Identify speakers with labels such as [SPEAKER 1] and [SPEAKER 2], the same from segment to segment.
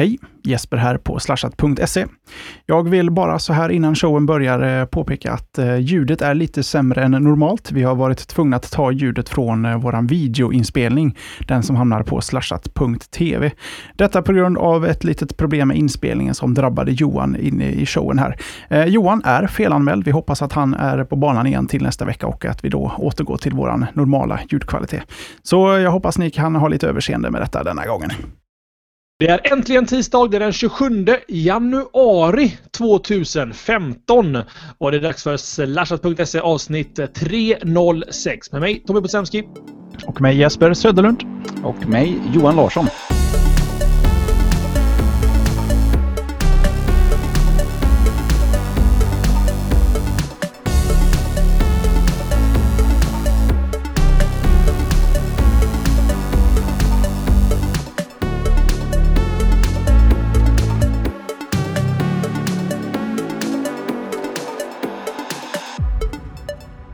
[SPEAKER 1] Hej! Jesper här på slashat.se. Jag vill bara så här innan showen börjar eh, påpeka att eh, ljudet är lite sämre än normalt. Vi har varit tvungna att ta ljudet från eh, vår videoinspelning, den som hamnar på slashat.tv. Detta på grund av ett litet problem med inspelningen som drabbade Johan inne i showen här. Johan är felanmäld. Vi hoppas att han är på banan igen till nästa vecka och att vi då återgår till vår normala ljudkvalitet. Så jag hoppas ni kan ha lite överseende med detta denna gången.
[SPEAKER 2] Det är äntligen tisdag, det är den 27 januari 2015 och det är dags för slashat.se avsnitt 306 med mig Tommy Potsemski.
[SPEAKER 1] Och mig Jesper Söderlund.
[SPEAKER 3] Och mig Johan Larsson.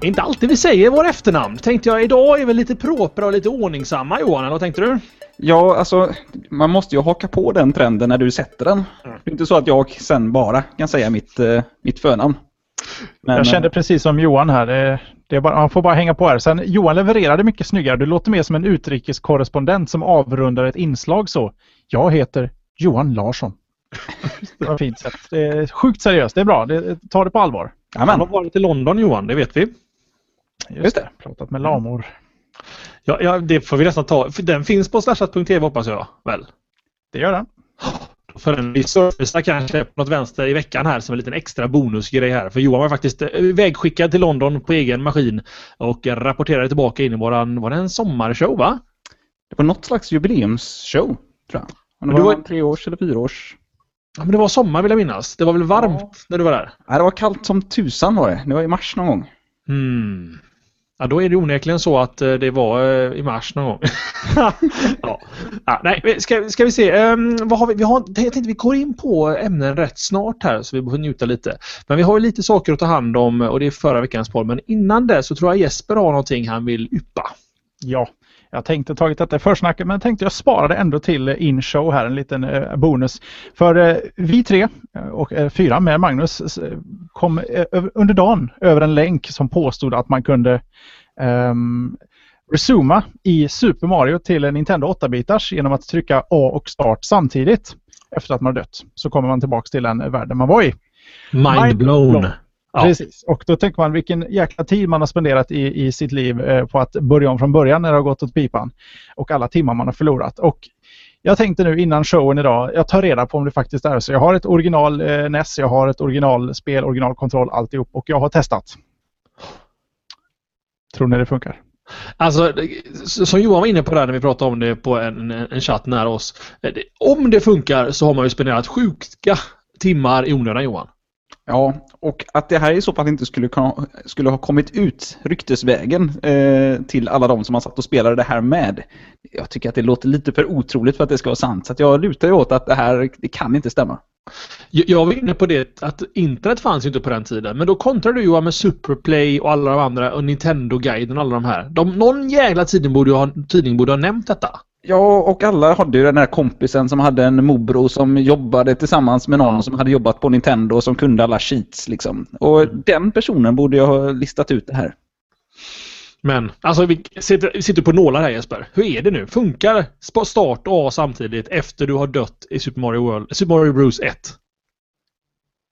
[SPEAKER 2] Inte alltid vi säger vår efternamn. Tänkte jag idag är vi lite propra och lite ordningsamma Johan, vad tänkte du?
[SPEAKER 3] Ja, alltså man måste ju haka på den trenden när du sätter den. Mm. Det är inte så att jag sen bara kan säga mitt, eh, mitt förnamn.
[SPEAKER 1] Men, jag kände precis som Johan här. Det, det är bara, man får bara hänga på här. Sen Johan levererade mycket snyggare. Du låter mer som en utrikeskorrespondent som avrundar ett inslag så. Jag heter Johan Larsson. Det var fint sätt. Det är sjukt seriöst. Det är bra. Det, ta det på allvar.
[SPEAKER 2] Amen. Han har varit i London Johan, det vet vi.
[SPEAKER 1] Just det. Pratat med lamor.
[SPEAKER 2] Ja, ja, det får vi nästan ta. För den finns på slashat.tv hoppas jag väl?
[SPEAKER 1] Det gör den.
[SPEAKER 2] För vi surfar kanske på något vänster i veckan här som en liten extra bonusgrej här. För Johan var faktiskt eh, vägskickad till London på egen maskin och rapporterade tillbaka in i våran, var det en sommarshow va?
[SPEAKER 3] Det var något slags jubileumsshow tror jag. Om det var, var tre års eller fyra års.
[SPEAKER 2] Ja, men det var sommar vill jag minnas. Det var väl varmt ja. när du var där?
[SPEAKER 3] Nej, det var kallt som tusan var det. Det var i mars någon gång.
[SPEAKER 2] Hmm. Ja, då är det onekligen så att eh, det var eh, i mars någon gång. ja. ja. nej, ska, ska vi se. Um, vad har vi? vi har, jag tänkte vi går in på ämnen rätt snart här så vi får njuta lite. Men vi har lite saker att ta hand om och det är förra veckans podd. Men innan det så tror jag Jesper har någonting han vill yppa.
[SPEAKER 1] Ja, jag tänkte tagit detta i försnacket men tänkte jag spara det ändå till in-show här, en liten eh, bonus. För eh, vi tre eh, och fyra med Magnus kom under dagen över en länk som påstod att man kunde um, resuma i Super Mario till en Nintendo 8-bitars genom att trycka A och start samtidigt efter att man har dött. Så kommer man tillbaks till den världen man var i.
[SPEAKER 2] Mind, Mind blown.
[SPEAKER 1] Ja. Precis, och då tänker man vilken jäkla tid man har spenderat i, i sitt liv eh, på att börja om från början när det har gått åt pipan. Och alla timmar man har förlorat. Och jag tänkte nu innan showen idag, jag tar reda på om det faktiskt är så. Jag har ett original eh, NES, jag har ett originalspel, originalkontroll, alltihop och jag har testat. Tror ni det funkar?
[SPEAKER 2] Alltså, som Johan var inne på där när vi pratade om det på en, en chatt nära oss. Eh, om det funkar så har man ju spenderat sjuka timmar i onödan Johan.
[SPEAKER 3] Ja, och att det här i så fall inte skulle, skulle ha kommit ut ryktesvägen eh, till alla de som har satt och spelade det här med. Jag tycker att det låter lite för otroligt för att det ska vara sant. Så jag lutar ju åt att det här det kan inte stämma.
[SPEAKER 2] Jag var inne på det att internet fanns ju inte på den tiden. Men då kontrade du Johan med Superplay och alla de andra och Nintendo-guiden och alla de här. De, någon jävla tidning borde, ha, tidning borde ha nämnt detta.
[SPEAKER 3] Ja, och alla hade ju den här kompisen som hade en mobro som jobbade tillsammans med någon som hade jobbat på Nintendo och som kunde alla cheats liksom. Och mm. den personen borde ju ha listat ut det här.
[SPEAKER 2] Men, alltså vi sitter, sitter på nålar här Jesper. Hur är det nu? Funkar start och A samtidigt efter du har dött i Super Mario, World, Super Mario Bros 1?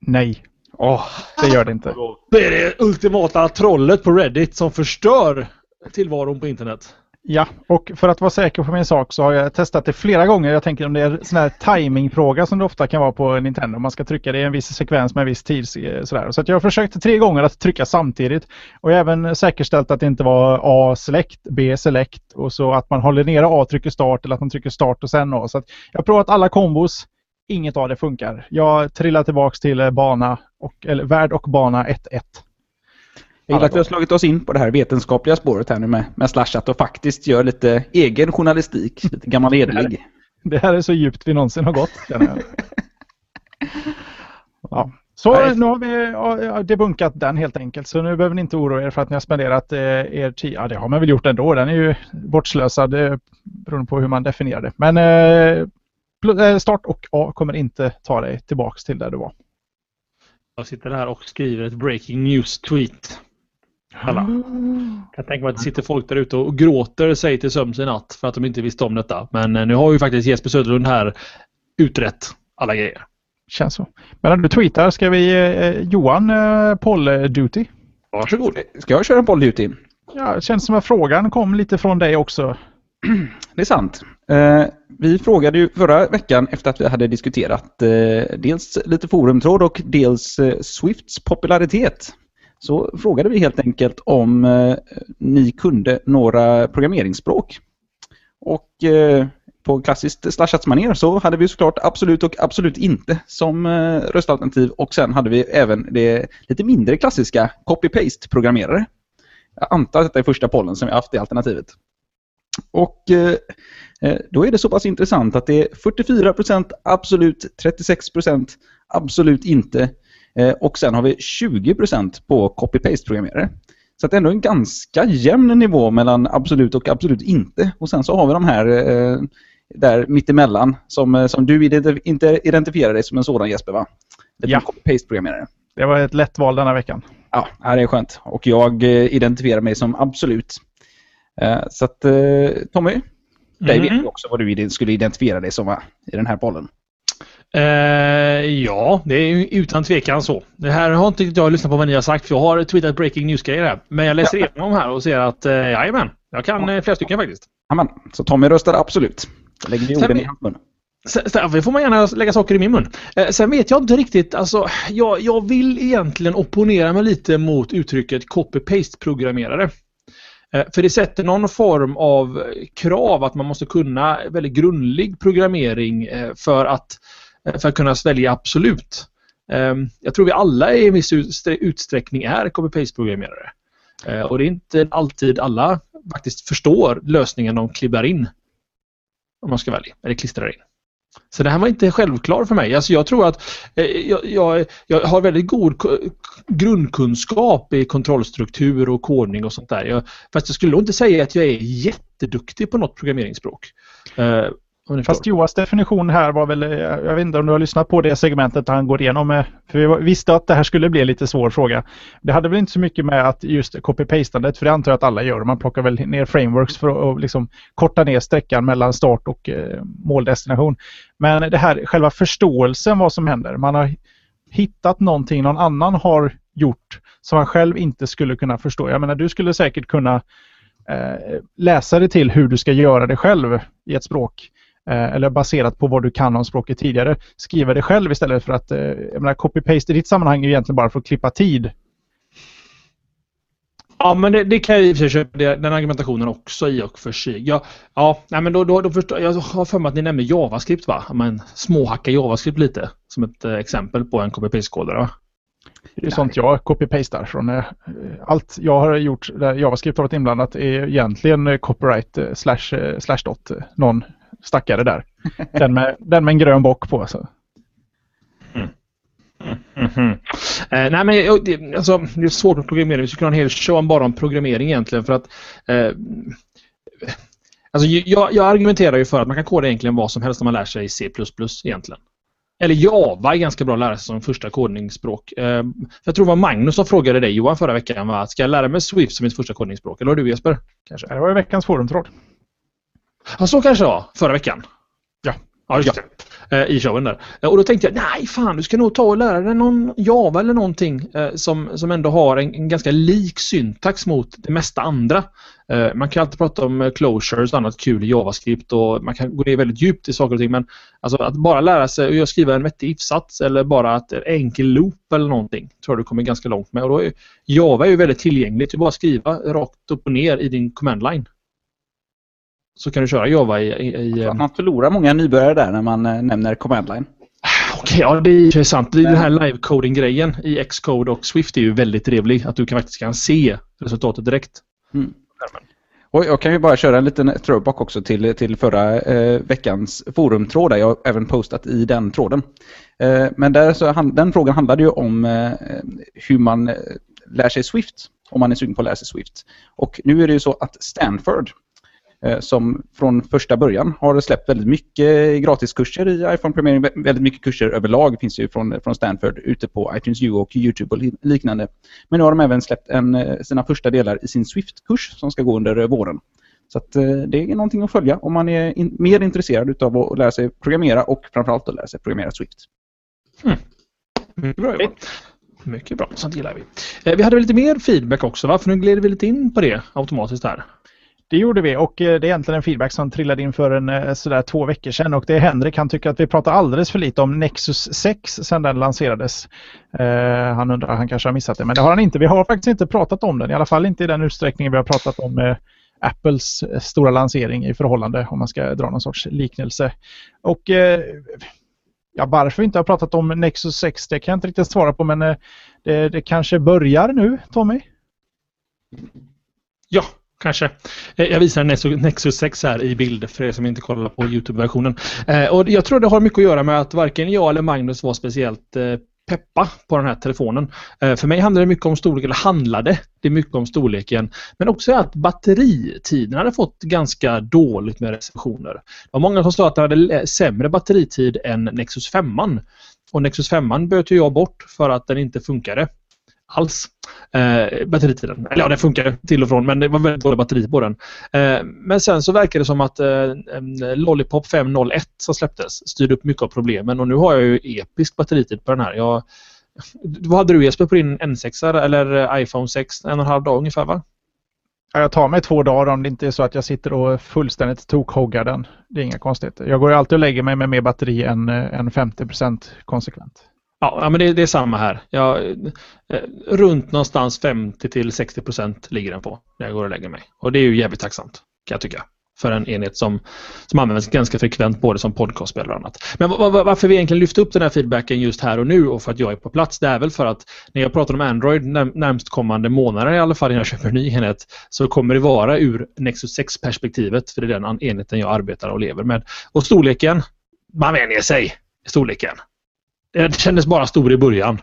[SPEAKER 1] Nej. Åh, oh, det gör det inte.
[SPEAKER 2] Det är det ultimata trollet på Reddit som förstör tillvaron på internet.
[SPEAKER 1] Ja, och för att vara säker på min sak så har jag testat det flera gånger. Jag tänker om det är en sån här timingfråga som det ofta kan vara på Nintendo. Man ska trycka det i en viss sekvens med en viss tid. Eh, sådär. Så att jag har försökt tre gånger att trycka samtidigt. Och jag har även säkerställt att det inte var A select, B select och så att man håller nere A trycker start eller att man trycker start och sen A. Så att jag har provat alla kombos. Inget av det funkar. Jag trillar tillbaks till eh, bana och, eller värld och bana 1-1.
[SPEAKER 3] Jag gillar att vi har slagit oss in på det här vetenskapliga spåret här nu med, med Slashat och faktiskt gör lite egen journalistik, lite gammal edlig.
[SPEAKER 1] Det här är så djupt vi någonsin har gått, ja. Så nu har vi debunkat den helt enkelt. Så nu behöver ni inte oroa er för att ni har spenderat eh, er tid. Ja, det har man väl gjort ändå. Den är ju bortslösad eh, beroende på hur man definierar det. Men eh, Start och A kommer inte ta dig tillbaks till där du var.
[SPEAKER 2] Jag sitter här och skriver ett breaking news-tweet. Alla. Jag tänker mig att det sitter folk där ute och gråter sig till sömns i natt för att de inte visste om detta. Men eh, nu har ju faktiskt Jesper Söderlund här utrett alla grejer.
[SPEAKER 1] Känns så. Medan du tweetar ska vi eh, Johan eh, poll duty.
[SPEAKER 2] Varsågod.
[SPEAKER 3] Ska jag köra en boll duty?
[SPEAKER 1] Ja, det känns som att frågan kom lite från dig också.
[SPEAKER 3] Det är sant. Eh, vi frågade ju förra veckan efter att vi hade diskuterat eh, dels lite forumtråd och dels eh, Swifts popularitet. Så frågade vi helt enkelt om eh, ni kunde några programmeringsspråk. Och eh, på klassiskt slashatsmanér så hade vi såklart absolut och absolut inte som eh, röstalternativ och sen hade vi även det lite mindre klassiska copy-paste-programmerare. Jag antar att detta är första pollen som vi haft i alternativet. Och eh, eh, då är det så pass intressant att det är 44% absolut, 36% absolut inte och sen har vi 20% på copy-paste-programmerare. Så att det är ändå en ganska jämn nivå mellan absolut och absolut inte. Och sen så har vi de här eh, där mittemellan som, eh, som du inte identifierar dig som en sådan Jesper va? Lite
[SPEAKER 1] Ja.
[SPEAKER 3] copy-paste-programmerare.
[SPEAKER 1] Det var ett lätt val denna veckan.
[SPEAKER 3] Ja, det är skönt. Och jag eh, identifierar mig som absolut. Eh, Så att eh, Tommy, dig vet
[SPEAKER 2] Mhm.
[SPEAKER 3] vi också vad du skulle identifiera dig som va? i den här bollen.
[SPEAKER 2] Eh, ja, det är utan tvekan så. Det här har inte jag lyssnat på vad ni har sagt för jag har tweetat breaking news-grejer här. Men jag läser igenom här och ser att eh, jajamän, jag kan eh, flera stycken faktiskt.
[SPEAKER 3] Amen. Så Tommy röstar absolut. Då lägger vi orden i hans mun.
[SPEAKER 2] Sen, sen får man gärna lägga saker i min mun. Eh, sen vet jag inte riktigt, alltså jag, jag vill egentligen opponera mig lite mot uttrycket copy-paste-programmerare. För det sätter någon form av krav att man måste kunna väldigt grundlig programmering för att, Eh, för att kunna svälja absolut. Ehm, jag tror vi alla i en viss utsträckning är copy-paste-programmerare. Eh, och det är inte alltid alla faktiskt förstår lösningen de klibbar in. Om man ska välja, eller klistrar in. Så det här var inte självklart för mig. Alltså jag tror att eh, jag, jag, jag har väldigt god grundkunskap i kontrollstruktur och kodning och sånt där. Jag, fast jag skulle nog inte säga att jag är jätteduktig på något programmeringsspråk.
[SPEAKER 1] Fast
[SPEAKER 2] Joas
[SPEAKER 1] Johans definition här var väl, eh, jag vet inte om du har lyssnat på det segmentet han går igenom, eh, för vi visste att det här skulle bli en lite svår fråga. Det hade väl inte så mycket med att just copy-pastandet, för det antar jag att alla gör. Man plockar väl ner frameworks för att liksom korta ner sträckan mellan start och eh, måldestination. Men det här, själva förståelsen vad som händer. Man har hittat någonting någon annan har gjort som man själv inte skulle kunna förstå. Jag menar, du skulle säkert kunna läsa dig till hur du ska göra det själv i ett språk. Eh, eller baserat på vad du kan om språket tidigare. Skriva det själv istället för att, eh, jag menar copy-paste i ditt sammanhang är ju egentligen bara för att klippa tid.
[SPEAKER 2] Ja, men det, det kan jag i och för sig köpa den argumentationen också i och för sig. Ja, ja nej, men då, då, då förstår jag. har för mig att ni nämnde JavaScript va? Men småhacka JavaScript lite som ett eh, exempel på en copy-paste-kodare?
[SPEAKER 1] Det är sånt jag copy-pastar från. Allt jag har gjort där JavaScript har varit inblandat är egentligen copyright slash, slash dot. Någon stackare där. Den med, den med en grön bock på. Så.
[SPEAKER 2] Mhm. Eh, nej men jag- det, alltså, det är svårt med programmering. Vi skulle kunna ha en hel show om bara om programmering egentligen för att eh, Alltså jag, jag argumenterar ju för att man kan koda egentligen vad som helst när man lär sig C++ egentligen. Eller Java är ganska bra att lära sig som första kodningsspråk. Eh, jag tror det var Magnus som frågade dig Johan förra veckan. Va? Ska jag lära mig Swift som mitt första kodningsspråk? Eller var det du Jesper? Kanske?
[SPEAKER 1] Det var ju veckans forumtråd.
[SPEAKER 2] Ja, så kanske det var. Förra veckan.
[SPEAKER 1] Ja.
[SPEAKER 2] Ja, just det. Eh, I showen där. Eh, Och då tänkte jag, nej fan, du ska nog ta och lära dig någon Java eller någonting eh, som, som ändå har en, en ganska lik syntax mot det mesta andra. Man kan alltid prata om closures och annat kul i JavaScript och man kan gå ner väldigt djupt i saker och ting men alltså att bara lära sig att skriva en vettig if-sats eller bara att en enkel loop eller någonting tror jag du kommer ganska långt med. Och då är, Java är ju väldigt tillgängligt. Du bara skriva rakt upp och ner i din command line. Så kan du köra Java i, i,
[SPEAKER 3] man förlorar många nybörjare där när man eh, nämner command line.
[SPEAKER 2] Okej, ja det är ju sant. Det är Den här live-coding-grejen i Xcode och Swift är ju väldigt trevlig. Att du kan, faktiskt kan se resultatet direkt.
[SPEAKER 3] Och jag kan ju bara köra en liten throwback också till, till förra eh, veckans forumtråd. där Jag har även postat i den tråden. Eh, men där så, han, den frågan handlade ju om eh, hur man eh, lär sig Swift. Om man är sugen på att lära sig Swift. Och nu är det ju så att Stanford eh, Eh, som från första början har släppt väldigt mycket gratiskurser i iPhone Premiering. Väldigt mycket kurser överlag finns ju från, från Stanford ute på iTunes U och YouTube och liknande. Men nu har de även släppt en, eh, sina första delar i sin Swift-kurs som ska gå under eh, våren. Så att, det är någonting att följa om man är in, mer intresserad av att lära sig programmera och framförallt att lära sig programmera Swift.
[SPEAKER 2] Mm. Mycket bra Mycket bra, sånt gillar vi. Eh, vi hade lite mer feedback också, va? För nu gled vi lite in på det automatiskt här.
[SPEAKER 1] Det gjorde vi och eh, det är egentligen en feedback som trillade in för en eh, sådär två veckor sedan och det är Henrik, han tycker att vi pratar alldeles för lite om Nexus 6 sedan den lanserades. Uh, han undrar, han kanske har missat det, men det har han inte. Vi har faktiskt inte pratat om den, i alla fall inte i den utsträckning vi har pratat om uh, Apples stora lansering i förhållande, om man ska dra någon sorts liknelse. Och eh, ja, varför vi inte har pratat om Nexus 6, det kan jag inte riktigt svara på, men det, det kanske börjar nu, Tommy?
[SPEAKER 2] Ja, kanske. Eh, jag visar Nexus 6 här i bild för er som inte kollar på Youtube-versionen. Eh, och jag tror det har mycket att göra med att varken jag eller Magnus var speciellt eh, peppa på den här telefonen. För mig handlade det mycket om storleken, eller handlade det mycket om storleken, men också att batteritiden hade fått ganska dåligt med recensioner. Det var många som sa att den hade sämre batteritid än Nexus 5. Och Nexus 5 böt jag bort för att den inte funkade alls. Eh, batteritiden. Eller ja, den funkar till och från men det var väldigt dålig batteri på den. Eh, men sen så verkar det som att eh, Lollipop 501 som släpptes styrde upp mycket av problemen och nu har jag ju episk batteritid på den här. Jag, vad hade du Jesper på din N6 eller eh, iPhone 6? En och en halv dag ungefär va?
[SPEAKER 1] Jag tar mig två dagar om det inte är så att jag sitter och fullständigt tokhoggar den. Det är inga konstigheter. Jag går ju alltid och lägger mig med mer batteri än, eh, än 50% konsekvent.
[SPEAKER 2] Ja, men det, det, är samma här. Jag, eh, runt någonstans 50 till 60 procent ligger den på när jag går och lägger mig. Och det är ju jävligt tacksamt, kan jag tycka. För en enhet som, som används ganska frekvent både som podcastspelare och annat. Men varför vi egentligen lyfter upp den här feedbacken just här och nu och för att jag är på plats, det är väl för att när jag pratar om Android närmst kommande månader i alla fall innan jag köper en ny enhet så kommer det vara ur Nexus 6-perspektivet, för det är den enheten jag arbetar och lever med. Och storleken, man vänjer sig i storleken. Det kändes bara stor i början.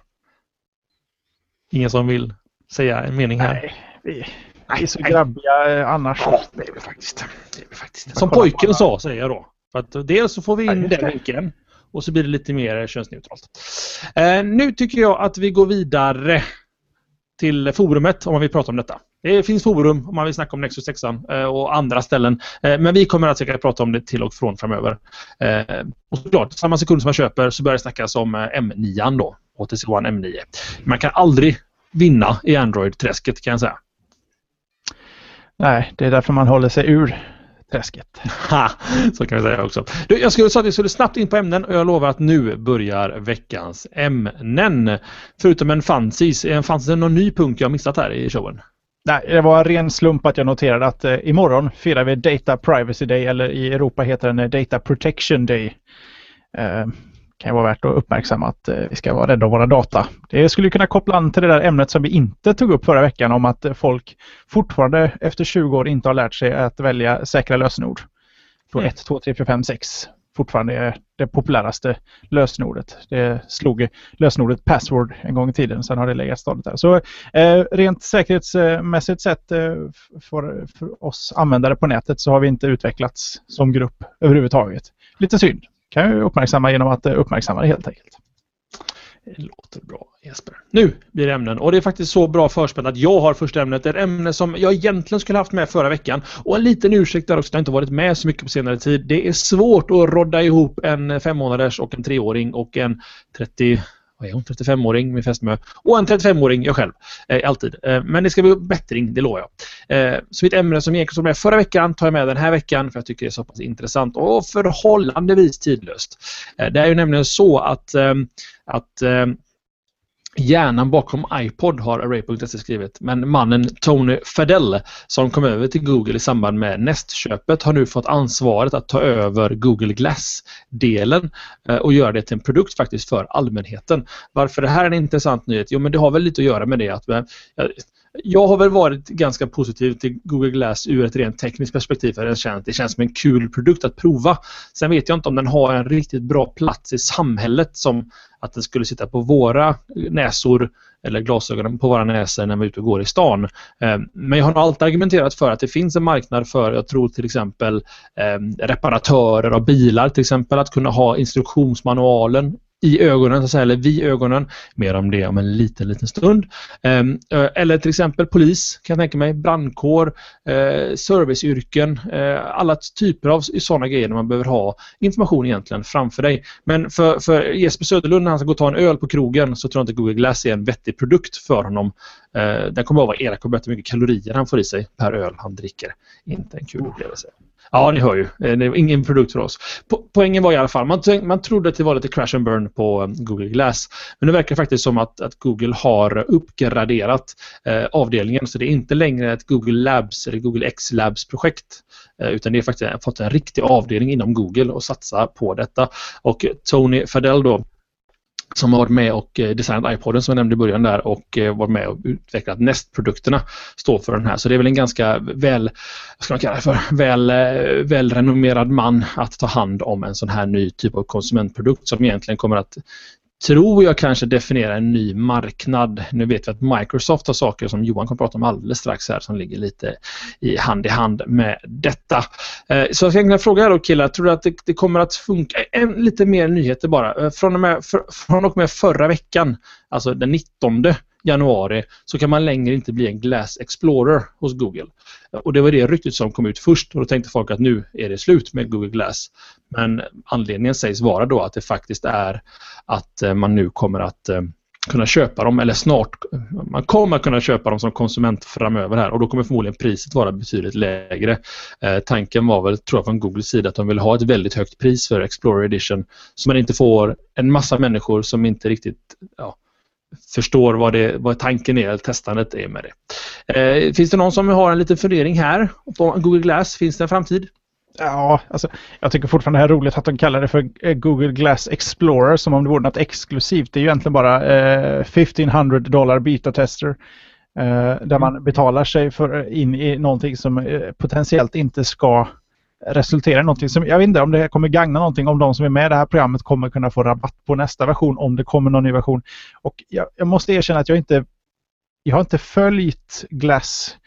[SPEAKER 2] Ingen som vill säga en mening här?
[SPEAKER 1] Nej, vi, vi är så grabbiga eh, annars.
[SPEAKER 2] Ja, det är vi faktiskt. Det är vi faktiskt. Som pojken sa, säger jag då. För att dels så får vi in ja, den vinkeln och så blir det lite mer könsneutralt. Eh, nu tycker jag att vi går vidare till forumet om man vill prata om detta. Det finns forum om man vill snacka om Nexus 6 eh, och andra ställen. Eh, men vi kommer att säkert prata om det till och från framöver. Eh, och såklart, samma sekund som man köper så börjar det snackas om M9 då. HTC One M9. Man kan aldrig vinna i Android-träsket kan jag säga.
[SPEAKER 1] Nej, det är därför man håller sig ur träsket.
[SPEAKER 2] Ha, så kan vi säga också. Du, jag skulle säga att vi skulle snabbt in på ämnen och jag lovar att nu börjar veckans ämnen. Förutom en fancies, fanns det någon ny punkt jag missat här i showen?
[SPEAKER 1] Nej, det var en ren slump att jag noterade att eh, imorgon firar vi Data Privacy Day eller i Europa heter den eh, Data Protection Day. Eh, kan ju vara värt att uppmärksamma att eh, vi ska vara rädda om våra data. Det skulle kunna koppla an till det där ämnet som vi inte tog upp förra veckan om att folk fortfarande efter 20 år inte har lärt sig att välja säkra lösenord. Då 1, 2, 3, 4, 5, 6 fortfarande är det populäraste lösenordet. Det slog lösenordet password en gång i tiden, sen har det legat stadigt där. Så eh, rent säkerhetsmässigt sett eh, för, för, oss användare på nätet så har vi inte utvecklats som grupp överhuvudtaget. Lite synd. Kan jag uppmärksamma genom att eh, uppmärksamma det helt enkelt.
[SPEAKER 2] Det låter bra Jesper. Nu blir det ämnen och det är faktiskt så bra förspänt att jag har första ämnet. Det är ett ämne som jag egentligen skulle haft med förra veckan. Och en liten ursäkt där också, Jag har inte varit med så mycket på senare tid. Det är svårt att rodda ihop en fem månaders och en treåring och en 30 vad är hon, 35-åring min fästmö och en 35-åring, jag själv. Eh, alltid. Eh, men det ska bli bättring, det lovar jag. Eh, så mitt ämne som egentligen med förra veckan tar jag med den här veckan för jag tycker det är så pass intressant och förhållandevis tidlöst. Eh, det är ju nämligen så att, eh, att eh, Hjärnan bakom iPod har Array.se skrivit, men mannen Tony Fadell som kom över till Google i samband med Nest-köpet har nu fått ansvaret att ta över Google Glass-delen eh, och göra det till en produkt faktiskt för allmänheten. Varför det här är en intressant nyhet? Jo, men det har väl lite att göra med det att eh, jag har väl varit ganska positiv till Google Glass ur ett rent tekniskt perspektiv. För det känns, det känns som en kul produkt att prova. Sen vet jag inte om den har en riktigt bra plats i samhället som att den skulle sitta på våra näsor eller glasögonen på våra näsor när vi är ute och går i stan. Eh, men jag har nog alltid argumenterat för att det finns en marknad för, jag tror till exempel eh, reparatörer av bilar till exempel, att kunna ha instruktionsmanualen i ögonen, så att säga, eller vid ögonen. Mer om det om en liten, liten stund. Ehm, eh, eller till exempel polis, kan jag tänka mig, brandkår, eh, serviceyrken, eh, alla typer av sådana grejer där man behöver ha information egentligen framför dig. Men för, för Jesper Söderlund när han ska gå och ta en öl på krogen så tror jag inte Google Glass är en vettig produkt för honom. Den kommer att vara elak och berätta hur mycket kalorier han får i sig per öl han dricker. Inte en kul upplevelse. Ja, ni hör ju. Eh, det är ingen produkt för oss. Po poängen var i alla fall, man, man trodde att det var lite crash and burn på eh, Google Glass. Men det verkar faktiskt som att, att Google har uppgraderat eh, avdelningen så det är inte längre ett Google Labs eller Google X Labs projekt. Eh, utan det är faktiskt fått en riktig avdelning inom Google och satsa på detta. Och Tony Fadell då som har varit med och eh, designat iPoden som jag nämnde i början där och eh, varit med och utvecklat Nest-produkterna står för den här. Så det är väl en ganska väl, vad ska man kalla det för, väl, eh, välrenommerad man att ta hand om en sån här ny typ av konsumentprodukt som egentligen kommer att tror jag kanske definierar en ny marknad. Nu vet vi att Microsoft har saker som Johan kommer prata om alldeles strax här som ligger lite i hand i hand med detta. Eh, så jag tänkte fråga er då killar, tror du att det, det, kommer att funka? Eh, en, lite mer nyheter bara. Eh, från och, med, för, från och med förra veckan, alltså den 19 januari, så kan man längre inte bli en Glass Explorer hos Google. Och det var det ryktet som kom ut först och då tänkte folk att nu är det slut med Google Glass. Men anledningen sägs vara då att det faktiskt är att eh, man nu kommer att eh, kunna köpa dem eller snart man kommer kunna köpa dem som konsument framöver här och då kommer förmodligen priset vara betydligt lägre. Eh, tanken var väl, tror jag från Googles sida att de vill ha ett väldigt högt pris för Explorer Edition så man inte får en massa människor som inte riktigt ja, förstår vad, det, vad tanken är, eller testandet är med det. Eh, finns det någon som har en liten fundering här på Google Glass? Finns det en framtid?
[SPEAKER 1] Ja, alltså, jag tycker fortfarande det är roligt att de kallar det för eh, Google Glass Explorer som om det vore något exklusivt. Det är ju egentligen bara eh, 1500 dollar beta-tester. Eh, där man betalar sig för, in i någonting som eh, potentiellt inte ska resultera i någonting som, jag vet inte om det kommer gagna någonting om de som är med i det här programmet kommer kunna få rabatt på nästa version om det kommer någon ny version. Och jag, jag måste erkänna att jag inte jag har inte följt Glass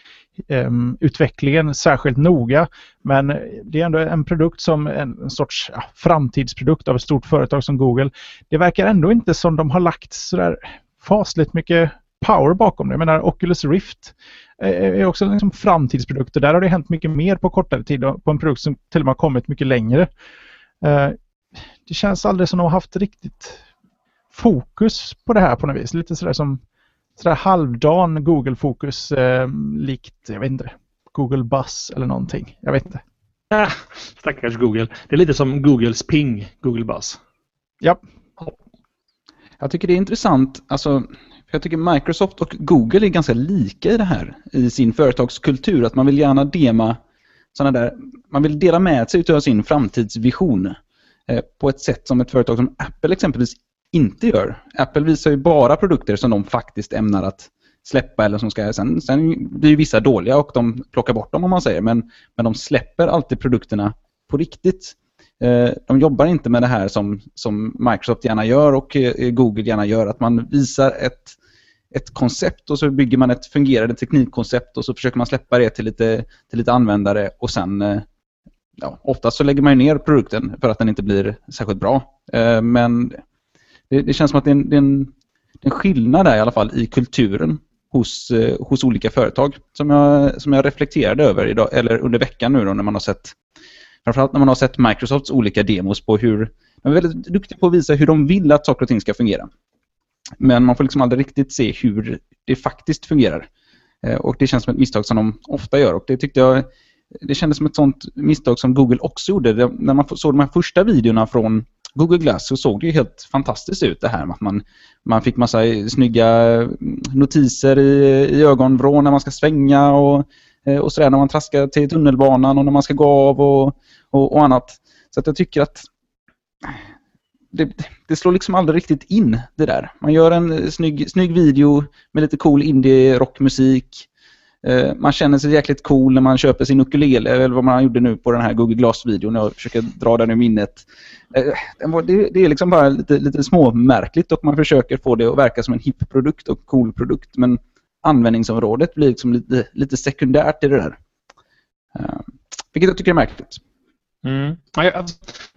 [SPEAKER 1] um, utvecklingen särskilt noga. Men det är ändå en produkt som en, en sorts ja, framtidsprodukt av ett stort företag som Google. Det verkar ändå inte som de har lagt sådär fasligt mycket power bakom det. Jag menar Oculus Rift är också liksom framtidsprodukter. Där har det hänt mycket mer på kortare tid på en produkt som till och med har kommit mycket längre. Eh, det känns aldrig som de har haft riktigt fokus på det här på något vis. Lite sådär som sådär halvdan Google-fokus eh, likt, jag vet inte, Google Buzz eller någonting. Jag vet inte.
[SPEAKER 2] Ah, stackars Google. Det är lite som Googles ping, Google Buzz.
[SPEAKER 1] Ja.
[SPEAKER 3] Jag tycker det är intressant, alltså jag tycker Microsoft och Google är ganska lika i det här, i sin företagskultur. Att man vill gärna dema sådana där, man vill dela med sig av sin framtidsvision eh, på ett sätt som ett företag som Apple exempelvis inte gör. Apple visar ju bara produkter som de faktiskt ämnar att släppa eller som ska, sen, sen blir ju vissa dåliga och de plockar bort dem om man säger, men, men de släpper alltid produkterna på riktigt. Eh, de jobbar inte med det här som, som Microsoft gärna gör och eh, Google gärna gör, att man visar ett ett koncept och så bygger man ett fungerande teknikkoncept och så försöker man släppa det till lite, till lite användare och sen eh, ja, oftast så lägger man ner produkten för att den inte blir särskilt bra. Men det, det, känns som att det är, en, det är en, en skillnad där i alla fall i kulturen hos, hos olika företag som jag, som jag reflekterade över idag, eller under veckan nu då när man har sett framförallt när man har sett Microsofts olika demos på hur de är väldigt duktiga på att visa hur de vill att saker och ting ska fungera. Men man får liksom aldrig riktigt se hur det faktiskt fungerar. Eh, och det känns som ett misstag som de ofta gör. Och det tyckte jag det kändes som ett sånt misstag som Google också gjorde. när man såg de här första videorna från Google Glass så såg det ju helt fantastiskt ut det här med att man, man fick massa snygga mm, notiser i, i ögonvrån när man ska svänga och, Eh, och sådär när man traskar till tunnelbanan och när man ska gå av och, och, och annat. Så att jag tycker att det, det slår liksom aldrig riktigt in det där. Man gör en snygg, snygg video med lite cool indie-rockmusik. Eh, man känner sig jäkligt cool när man köper sin ukulele eller vad man gjorde nu på den här Google Glass-videon. Jag försöker dra den ur minnet. Eh, det, det är liksom bara lite, lite småmärkligt och man försöker få det att verka som en hipp produkt och cool produkt. Men användningsområdet blir liksom lite, lite sekundärt i det där. Uh, vilket jag tycker är märkligt.
[SPEAKER 2] Mm.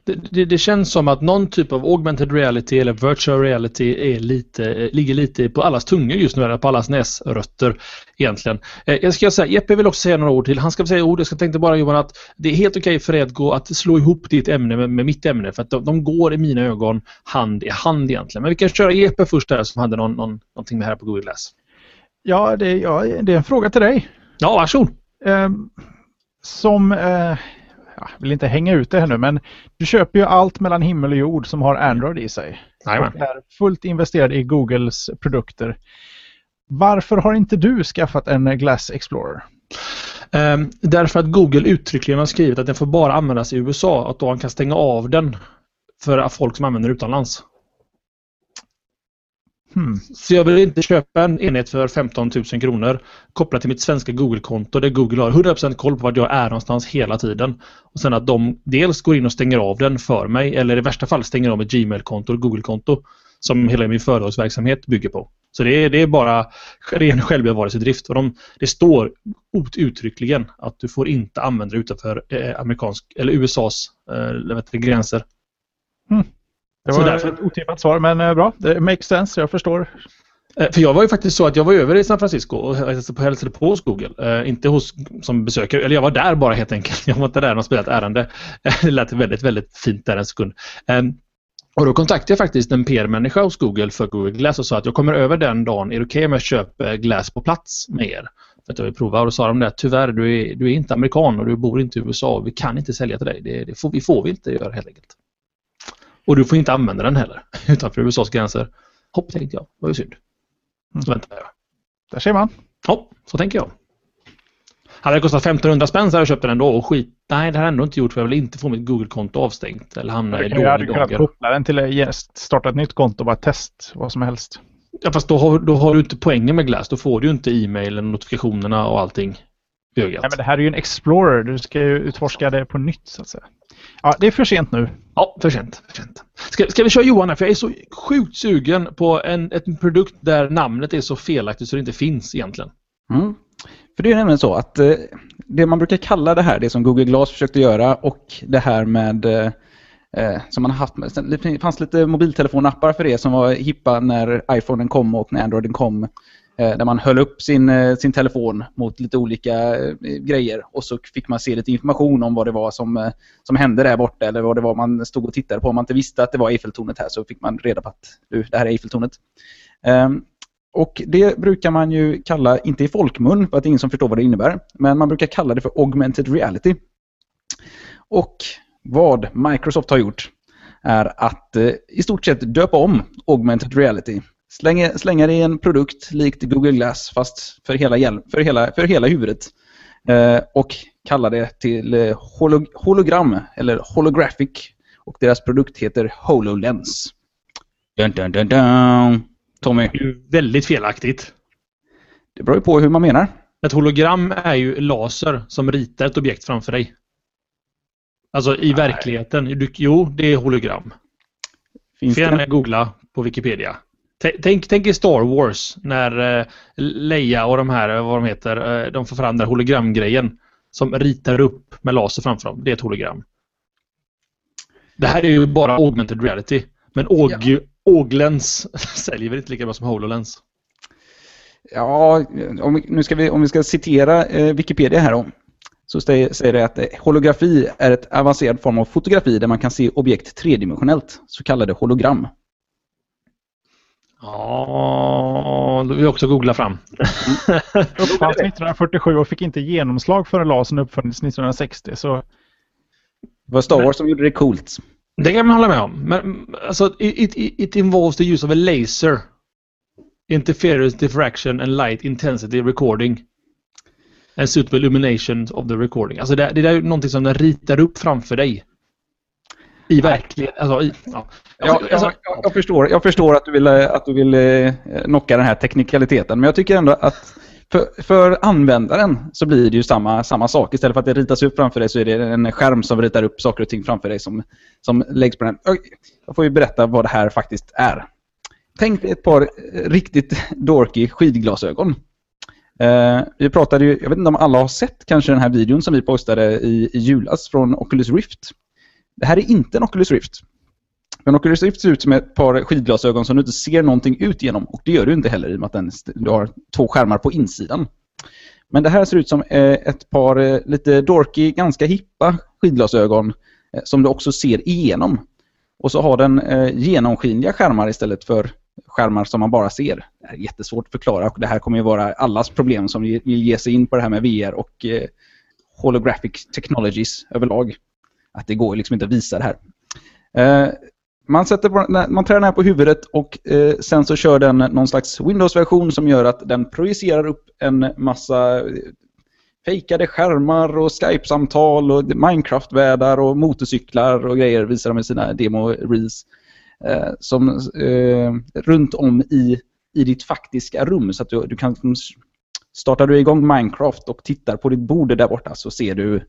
[SPEAKER 2] Det, det, det, känns som att någon typ av augmented reality eller virtual reality är lite, eh, ligger lite på allas tungor just nu, eller på allas näsrötter egentligen. Eh, jag ska säga, Jeppe vill också säga några ord till. Han ska säga ord. Jag ska tänkte bara Johan att det är helt okej för dig att, gå, att slå ihop ditt ämne med, med mitt ämne för att de, de, går i mina ögon hand i hand egentligen. Men vi kan köra Jeppe först där som hade någon, någon, någonting med här på Google Glass.
[SPEAKER 1] Ja, det, ja, det är en fråga till dig.
[SPEAKER 2] Ja, varsågod.
[SPEAKER 1] Eh, som eh, jag vill inte hänga ut det här nu, men du köper ju allt mellan himmel och jord som har Android i sig.
[SPEAKER 2] Jajamän.
[SPEAKER 1] Och är fullt investerad i Googles produkter. Varför har inte du skaffat en Glass Explorer?
[SPEAKER 2] Um, därför att Google uttryckligen har skrivit att den får bara användas i USA. Att då han kan stänga av den för folk som använder utomlands. Hmm. Så jag vill inte köpa en enhet för 15 000 kronor kopplat till mitt svenska Google-konto där Google har 100% koll på vart jag är någonstans hela tiden. Och sen att de dels går in och stänger av den för mig eller i värsta fall stänger av ett Gmail-konto och Google-konto som hela min företagsverksamhet bygger på. Så det är, det är bara ren självbevarelsedrift. Och de, det står uttryckligen att du får inte använda det utanför eh, amerikansk, eller USAs eh, gränser.
[SPEAKER 1] Mm. Det var därför... ett otippat svar, men eh, bra. Det makes sense, jag förstår.
[SPEAKER 2] Eh, för jag var ju faktiskt så att jag var över i San Francisco och hälsade på hos Google. Uh, inte hos, som besökare, eller jag var där bara helt enkelt. Jag var inte där något speciellt ärende. det lät väldigt, väldigt fint där en sekund. Um, och då kontaktade jag faktiskt en PR-människa hos Google för Google Glass och sa att jag kommer över den dagen. Är det okej okay om jag köper Glass på plats med er? För att jag vill prova. Och då sa de där, tyvärr du är, du är inte amerikan och du bor inte i USA. Vi kan inte sälja till dig. Det, det får, vi får vi inte göra helt enkelt. Och du får inte använda den heller utanför USAs gränser. Hopp, tänkte jag. Det var ju synd. Mm. Så väntar jag.
[SPEAKER 1] Där ser man.
[SPEAKER 2] Ja, så tänker jag. Hade det kostat 1500 spänn så hade jag köpt den ändå och skit. Nej, det har jag ändå inte gjort för jag vill inte få mitt Google-konto avstängt eller hamna i dåliga dagar.
[SPEAKER 1] Du hade kunnat koppla den till starta ett nytt konto och bara test vad som helst.
[SPEAKER 2] Ja, fast då har, då har du inte poängen med Glass. Då får du ju inte e-mailen, notifikationerna och allting.
[SPEAKER 1] Nej, men det här är ju en Explorer. Du ska ju utforska det på nytt så att säga. Ja, det är för sent nu.
[SPEAKER 2] Ja, för sent. För sent. Ska, ska vi köra Johan här? För jag är så sjukt sugen på en, en produkt där namnet är så felaktigt så det inte finns egentligen.
[SPEAKER 3] Mm. För det är nämligen så att eh, det man brukar kalla det här, det som Google Glass försökte göra och det här med eh, eh som man har haft med, det fanns lite mobiltelefonappar för det som var hippa när iPhonen kom och när Androiden kom Eh, Eh, där man höll upp sin, eh, sin telefon mot lite olika eh, grejer och så fick man se lite information om vad det var som, som hände där borta eller vad det var man stod och tittade på. Om man inte visste att det var Eiffeltornet här så fick man reda på att det här är Eiffeltornet. Ehm, och det brukar man ju kalla, inte i folkmun för att det är ingen som förstår vad det innebär, men man brukar kalla det för augmented reality. Och vad Microsoft har gjort är att i stort sett döpa om augmented reality Slänga, slänga det i en produkt likt Google Glass fast för hela, för hela, för hela huvudet. Eh, och kalla det till eh, holo, hologram eller holographic. Och deras produkt heter HoloLens. Dun, dun, dun, dun. Tommy?
[SPEAKER 2] Det är väldigt felaktigt.
[SPEAKER 3] Det beror ju på hur man menar.
[SPEAKER 2] Ett hologram är ju laser som ritar ett objekt framför dig. Alltså i Nej. verkligheten. Du, jo, det är hologram. Finns Får gärna googla på Wikipedia. Tänk, tänk i Star Wars när uh, Leia och de här, vad de heter, uh, de får fram den hologramgrejen. Som ritar upp med laser framför dem. Det är ett hologram. Det här är ju bara augmented reality. Men Aug ja. Auglens säljer väl inte lika bra som HoloLens?
[SPEAKER 3] Ja, om vi, nu ska vi, om vi ska citera eh, Wikipedia här då. Så säger det att holografi är ett avancerad form av fotografi där man kan se objekt tredimensionellt, så kallade hologram.
[SPEAKER 2] Ja, då vill jag också googla fram.
[SPEAKER 1] Uppfanns 1947 och fick inte genomslag förrän lasern uppfanns 1960. Så...
[SPEAKER 3] Det var Star Wars som gjorde det coolt.
[SPEAKER 2] Det kan man hålla med om. Men alltså, it, it, it involves the use of a laser. Interference, diffraction and light intensity recording. And suitable illumination of the recording. Alltså det, det är någonting som den ritar upp framför dig. I verkligheten. Alltså, i, ja.
[SPEAKER 3] Ja,
[SPEAKER 2] Alltså,
[SPEAKER 3] jag, jag, jag, förstår, jag förstår att du vill, eh, att du vill eh, knocka den här teknikaliteten, men jag tycker ändå att för, för användaren så blir det ju samma, samma sak. Istället för att det ritas upp framför dig så är det en skärm som ritar upp saker och ting framför dig som, som läggs på den. Jag får ju berätta vad det här faktiskt är. Tänk dig ett par eh, riktigt dorky skidglasögon. Eh, vi pratade ju, jag vet inte om alla har sett kanske den här videon som vi postade i, i julas från Oculus Rift. Det här är inte en Oculus Rift. Men Oculus Rift ser ut som ett par skidglasögon som du inte ser någonting ut genom. Och det gör du inte heller i och med att den, du har två skärmar på insidan. Men det här ser ut som eh, ett par eh, lite dorky, ganska hippa skidglasögon eh, som du också ser igenom. Och så har den genomskinliga skärmar istället för skärmar som man bara ser. Det är jättesvårt att förklara och det här kommer ju vara allas problem som vill ge sig in på det här med VR och holographic technologies överlag. Att det går liksom inte att visa det här. Eh, man, sätter på, man trär den här på huvudet och eh, sen så kör den någon slags Windows-version som gör att den projicerar upp en massa eh, fejkade skärmar och Skype-samtal och Minecraft-världar och motorcyklar och grejer visar de i sina demo-reels. Eh, som eh, runt om i, i ditt faktiska rum så att du, du kan startar du igång Minecraft och tittar på ditt bord där borta så ser du eh,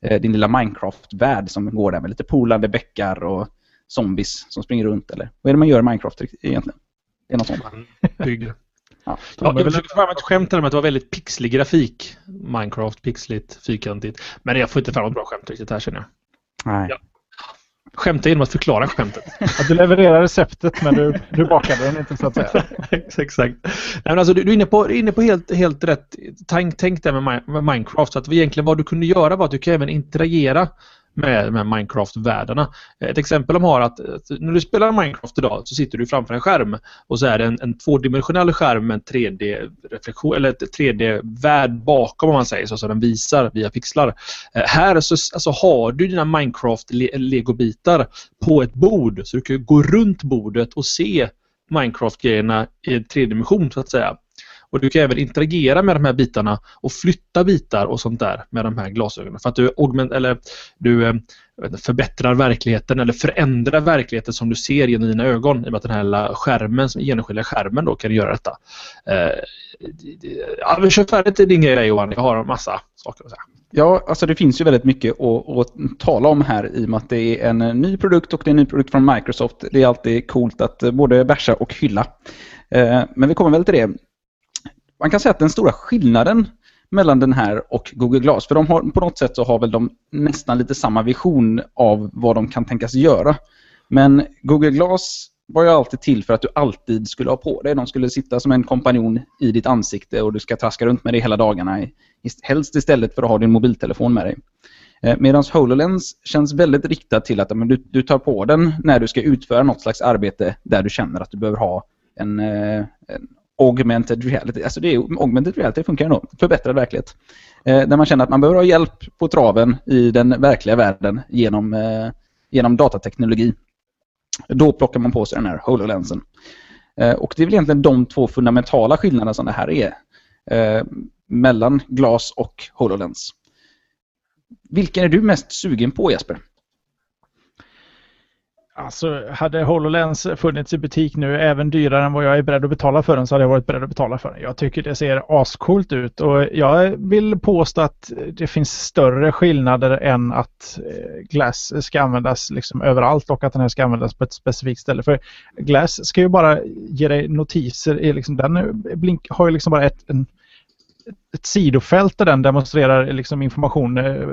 [SPEAKER 3] din lilla Minecraft-värld som går där med lite polande bäckar och zombies som springer runt eller vad är det man gör i Minecraft egentligen? Det är något sånt.
[SPEAKER 2] Bygger. Ja. Ja, jag försökte få fram ett skämt med att det var väldigt pixlig grafik. Minecraft, pixligt, fyrkantigt. Men jag får inte fram ett bra skämt riktigt här känner jag.
[SPEAKER 3] Nej. Ja.
[SPEAKER 2] Skämta genom att förklara skämtet.
[SPEAKER 1] Att du levererar receptet men du, du bakade den inte så att säga.
[SPEAKER 2] Exakt. Nej, men alltså, du, du är inne på, inne på helt, helt rätt tänk, tänk där med, med Minecraft. Så att egentligen vad du kunde göra var att du kan även interagera med de här Minecraft-världarna. Ett exempel de har att när du spelar Minecraft idag så sitter du framför en skärm och så är det en, en tvådimensionell skärm med en 3D-reflektion eller ett 3D-värld bakom om man säger så, så den visar via pixlar. Eh, här så alltså, har du dina Minecraft-legobitar på ett bord så du kan gå runt bordet och se Minecraft-grejerna i en tredimension, så att säga. Och du kan även interagera med de här bitarna och flytta bitar och sånt där med de här glasögonen. För att du, augment, eller du eh, förbättrar verkligheten eller förändrar verkligheten som du ser genom dina ögon i och med att den här skärmen, genomskinliga skärmen då kan göra detta. Eh, ja, vi kör färdigt din grej Johan, jag har en massa saker att säga.
[SPEAKER 3] Ja, alltså det finns ju väldigt mycket att, att, tala om här i och med att det är en ny produkt och det är en ny produkt från Microsoft. Det är alltid coolt att både bärsa och hylla. Eh, men vi kommer väl till det man kan säga att den stora skillnaden mellan den här och Google Glass, för de har, på något sätt så har väl de nästan lite samma vision av vad de kan tänkas göra. Men Google Glass var ju alltid till för att du alltid skulle ha på dig. De skulle sitta som en kompanjon i ditt ansikte och du ska traska runt med det hela dagarna. Helst istället för att ha din mobiltelefon med dig. Eh, Medan HoloLens känns väldigt riktad till att men, du, du tar på den när du ska utföra något slags arbete där du känner att du behöver ha en, eh, en augmented reality. Alltså det är, augmented reality funkar ändå. Förbättrad verklighet. Eh, där man känner att man behöver ha hjälp på traven i den verkliga världen genom, eh, genom datateknologi. Då plockar man på sig den här HoloLensen. Eh, och det är väl egentligen de två fundamentala skillnaderna som det här är. Eh, mellan glas och HoloLens. Vilken är du mest sugen på Jesper?
[SPEAKER 1] Alltså, hade HoloLens funnits i butik nu, även dyrare än vad jag är beredd att betala för den, så hade jag varit beredd att betala för den. Jag tycker det ser ascoolt ut och jag vill påstå att det finns större skillnader än att eh, Glass ska användas liksom överallt och att den här ska användas på ett specifikt ställe. För Glass ska ju bara ge dig notiser. Liksom, den blink, har ju liksom bara ett, en, ett sidofält där den demonstrerar liksom information eh,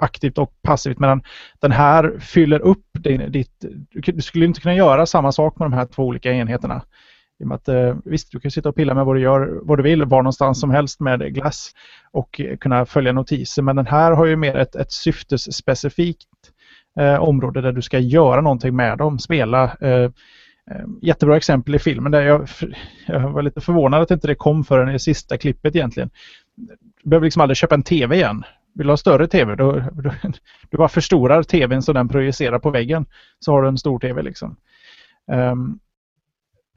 [SPEAKER 1] aktivt och passivt medan den här fyller upp ditt... Du skulle inte kunna göra samma sak med de här två olika enheterna. I och med att, eh, visst, du kan sitta och pilla med vad du gör, vad du vill, var någonstans som helst med glass och kunna följa notiser. Men den här har ju mer ett, ett syftesspecifikt eh, område där du ska göra någonting med dem, spela. Eh, eh jättebra exempel i filmen där jag, jag var lite förvånad att inte det kom förrän i sista klippet egentligen. Du behöver liksom aldrig köpa en TV igen. Vill du ha större TV, då, då, du bara förstorar TVn så den projicerar på väggen. Så har du en stor TV liksom. Ehm, um,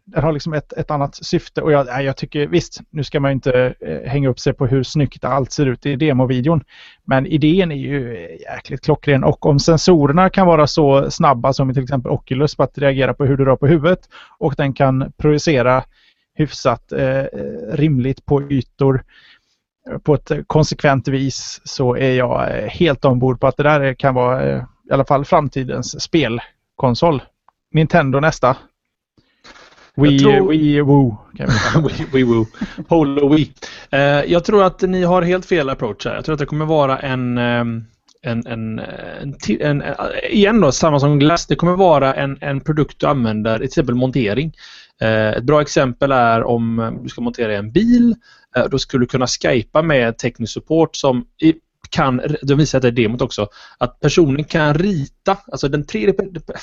[SPEAKER 1] den har liksom ett, ett annat syfte och jag, jag tycker visst, nu ska man inte eh, hänga upp sig på hur snyggt allt ser ut i demovideon. Men idén är ju jäkligt klockren och om sensorerna kan vara så snabba som till exempel Oculus på att reagera på hur du rör på huvudet och den kan projicera hyfsat eh, eh rimligt på ytor på ett konsekvent vis så är jag eh, helt ombord på att det där kan vara eh, i alla fall framtidens spelkonsol. Nintendo nästa. Wii, tror... Wii Woo.
[SPEAKER 2] Wii Woo. Holo Wii. Uh, jag tror att ni har helt fel approach här. Jag tror att det kommer vara en um en, en, en, en, igen då, samma som Glass, det kommer vara en, en produkt du använder i till exempel montering. Eh, ett bra exempel är om eh, du ska montera en bil. Eh, då skulle du kunna skypa med teknisk support som i, kan, de visar det i demot också, att personen kan rita, alltså den, tredje,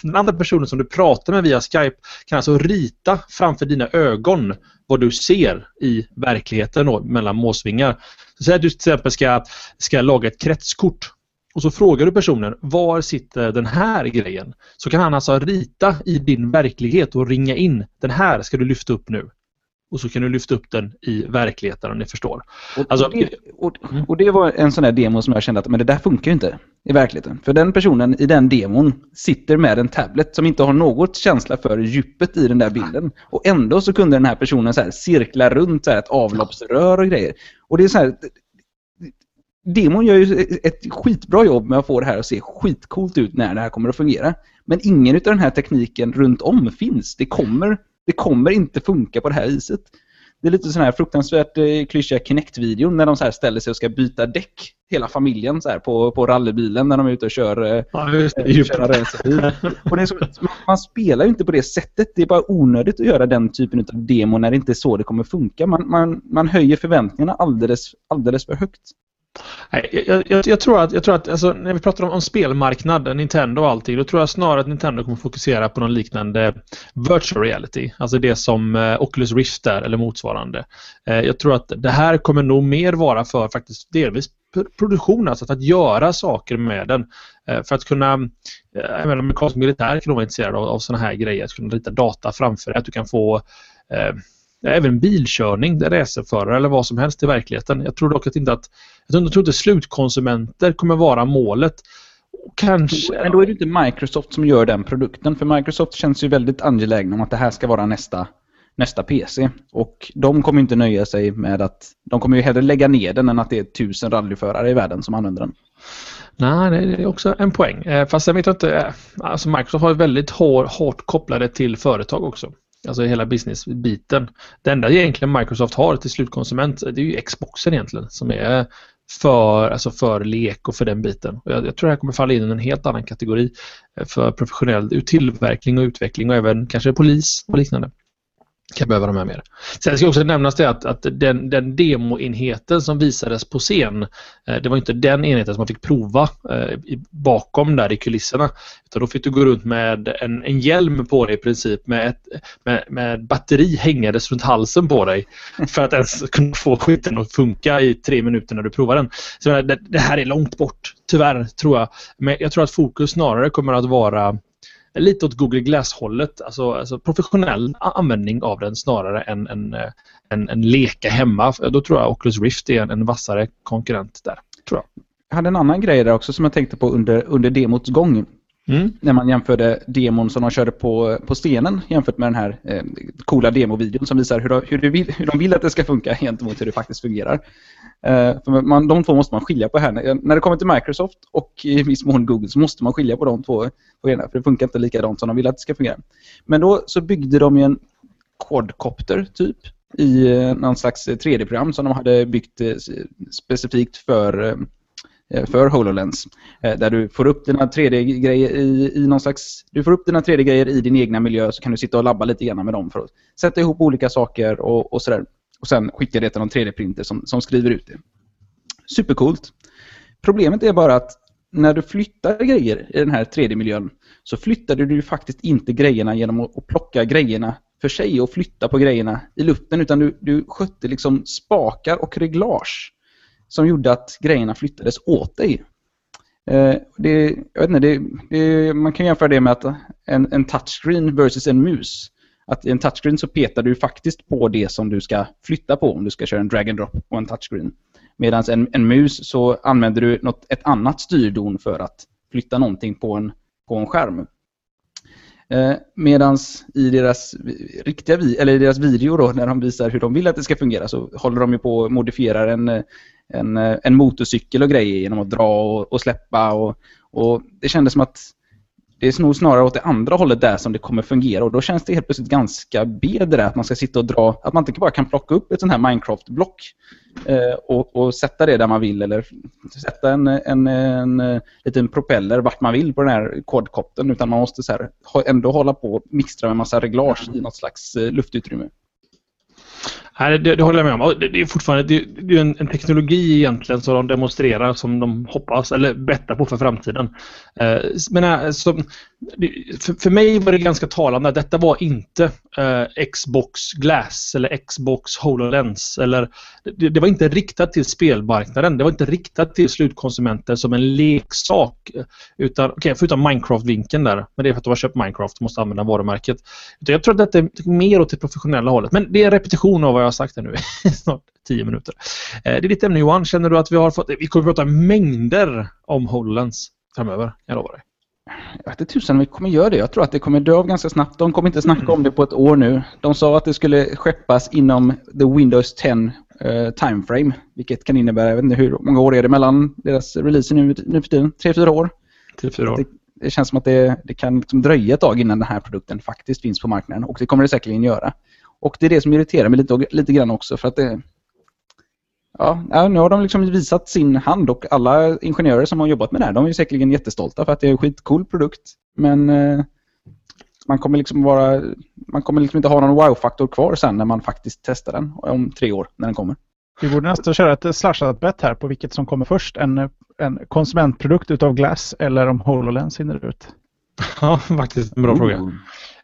[SPEAKER 2] den andra personen som du pratar med via Skype kan alltså rita framför dina ögon vad du ser i verkligheten då, mellan måsvingar. Så säg att du till exempel ska, ska laga ett kretskort och så frågar du personen var sitter den här grejen? Så kan han alltså rita i din verklighet och ringa in den här ska du lyfta upp nu. Och så kan du lyfta upp den i verkligheten om ni förstår.
[SPEAKER 3] Och, alltså, det, och, och, det, var en sån där demo som jag kände att men det där funkar ju inte i verkligheten. För den personen i den demon sitter med en tablet som inte har något känsla för djupet i den där bilden. Och ändå så kunde den här personen så här cirkla runt så här ett avloppsrör och grejer. Och det är så här, demon gör ju ett skitbra jobb med att få det här att se skitcoolt ut när det här kommer att fungera. Men ingen av den här tekniken runt om finns. Det kommer, det kommer inte funka på det här viset. Det är lite sån här fruktansvärt eh, klyschiga Kinect-videon när de så här ställer sig och ska byta däck hela familjen så här, på, på rallybilen när de är ute och kör, eh, ja, just det, kör och det är så, Man spelar ju inte på det sättet. Det är bara onödigt att göra den typen av demo när det inte är så det kommer funka. Man, man, man höjer förväntningarna alldeles, alldeles för högt.
[SPEAKER 2] Nej, jag, jag, jag, tror att, jag tror att alltså, när vi pratar om, om spelmarknaden, Nintendo och allting, då tror jag snarare att Nintendo kommer fokusera på någon liknande virtual reality. Alltså det som eh, Oculus Rift är eller motsvarande. Eh, jag tror att det här kommer nog mer vara för faktiskt delvis produktion, alltså för att göra saker med den. Eh, för att kunna, eh, jag även amerikansk militär kan vara intresserad av, av sådana här grejer, att kunna rita data framför dig, att du kan få eh, även bilkörning, racerförare eller vad som helst i verkligheten. Jag tror dock att inte att jag tror inte slutkonsumenter kommer vara målet.
[SPEAKER 3] Kanske... Men då är det inte Microsoft som gör den produkten. För Microsoft känns ju väldigt angelägna om att det här ska vara nästa, nästa PC. Och de kommer inte nöja sig med att... De kommer ju hellre lägga ner den än att det är tusen rallyförare i världen som använder den.
[SPEAKER 2] Nej, det är också en poäng. Eh, fast jag vet inte, eh, alltså Microsoft har väldigt hårt kopplade till företag också. Alltså hela businessbiten. Det enda egentligen Microsoft har till slutkonsument det är ju Xboxen egentligen som är för, alltså för lek och för den biten. Jag, jag tror det här kommer falla in i en helt annan kategori eh, för professionell tillverkning och utveckling och även kanske polis och liknande kan behöva de här mer. Sen ska också nämnas det att, att den, den demoenheten som visades på scen, eh, det var inte den enheten som man fick prova eh, bakom där i kulisserna. Utan då fick du gå runt med en, en hjälm på dig i princip med ett med, med batteri hängandes runt halsen på dig för att ens kunna få skiten att funka i tre minuter när du provar den. Så det, det här är långt bort, tyvärr tror jag. Men jag tror att fokus snarare kommer att vara lite åt Google Glass-hållet. Alltså, alltså, professionell användning av den snarare än en, en, eh, en leka hemma. Då tror jag Oculus Rift är en, en vassare konkurrent där. Tror jag.
[SPEAKER 3] jag hade en annan grej där också som jag tänkte på under, under demots gång. Mm. När man jämförde demon som de körde på, på stenen jämfört med den här eh, coola demovideon som visar hur de, hur, de vill, hur de vill att det ska funka gentemot hur det faktiskt fungerar. Eh, för man, de två måste man skilja på här. När det kommer till Microsoft och i viss mån Google så måste man skilja på de två grejerna för det funkar inte likadant som de vill att det ska fungera. Men då så byggde de en quadcopter typ i eh, någon slags eh, 3D-program som de hade byggt eh, specifikt för Eh, Eh, för HoloLens. Eh, där du får upp dina 3D-grejer i, i någon slags... Du får upp dina 3D-grejer i din egna miljö så kan du sitta och labba lite grann med dem för att sätta ihop olika saker och, och sådär. Och sen skicka det till någon 3D-printer som, som skriver ut det. Supercoolt. Problemet är bara att när du flyttar grejer i den här 3D-miljön så flyttar du faktiskt inte grejerna genom att, att plocka grejerna för sig och flytta på grejerna i luften utan du, du skötte liksom spakar och reglage som gjorde att grejerna flyttades åt dig. Eh, det, jag vet inte, det, det, man kan jämföra det med att en, en touchscreen versus en mus. att i en touchscreen så petar du faktiskt på det som du ska flytta på om du ska köra en drag and drop på en touchscreen. Medan en, en mus så använder du något, ett annat styrdon för att flytta någonting på en, på en skärm. Eh, Medan i deras, riktiga vi, eller i deras video då, när de visar hur de vill att det ska fungera så håller de ju på och modifierar en, eh, en, eh, en motorcykel och grejer genom att dra och, och släppa. Och, och det kändes som att det är nog snarare åt det andra hållet där som det kommer fungera och då känns det helt plötsligt ganska B det där att man ska sitta och dra, att man inte bara kan plocka upp ett sånt här Minecraft-block eh, och, och, sätta det där man vill eller sätta en, en, en, en liten propeller vart man vill på den här kodkoppen utan man måste så här, ändå hålla på och mixtra med massa reglage i något slags eh, luftutrymme.
[SPEAKER 2] Nej, det, det, håller jag med om. Det, det är fortfarande det, det är en, en, teknologi egentligen som de demonstrerar som de hoppas eller bettar på för framtiden. Eh, men alltså, för, för mig var det ganska talande att detta var inte eh, Xbox Glass eller Xbox HoloLens. Eller, det, det, var inte riktat till spelmarknaden. Det var inte riktat till slutkonsumenter som en leksak. Eh, utan, okay, förutom Minecraft-vinkeln där. Men det är för att de har köpt Minecraft och måste använda varumärket. Utan jag tror att detta är mer åt det professionella hållet. Men det är en repetition av vad jag har sagt här nu i snart tio minuter. Eh, det är ditt ämne Johan. Känner du att vi har fått... Vi kommer att prata mängder om HoloLens framöver. Jag lovar dig.
[SPEAKER 3] Jag vet inte tusan om vi kommer göra det. Jag tror att det kommer dö av ganska snabbt. De kommer inte snacka om det på ett år nu. De sa att det skulle skeppas inom the Windows 10 uh, eh, timeframe. Vilket kan innebära, jag vet inte hur många år är det mellan deras releaser nu, nu för tiden? Tre, fyra år?
[SPEAKER 2] Tre, fyra år.
[SPEAKER 3] Det, det känns som att det, det kan liksom dröja ett tag innan den här produkten faktiskt finns på marknaden. Och det kommer det säkerligen göra. Och det är det som irriterar mig lite, lite grann också. För att det, Ja, nu har de liksom visat sin hand och alla ingenjörer som har jobbat med det här, de är säkerligen jättestolta för att det är en skitcool produkt. Men eh, man kommer liksom vara, man kommer liksom inte ha någon wow-faktor kvar sen när man faktiskt testar den om tre år när den kommer.
[SPEAKER 1] Vi borde nästan köra ett slashat bet här på vilket som kommer först. En, en konsumentprodukt utav Glass eller om HoloLens hinner ut.
[SPEAKER 2] Ja, faktiskt en bra Ooh. fråga.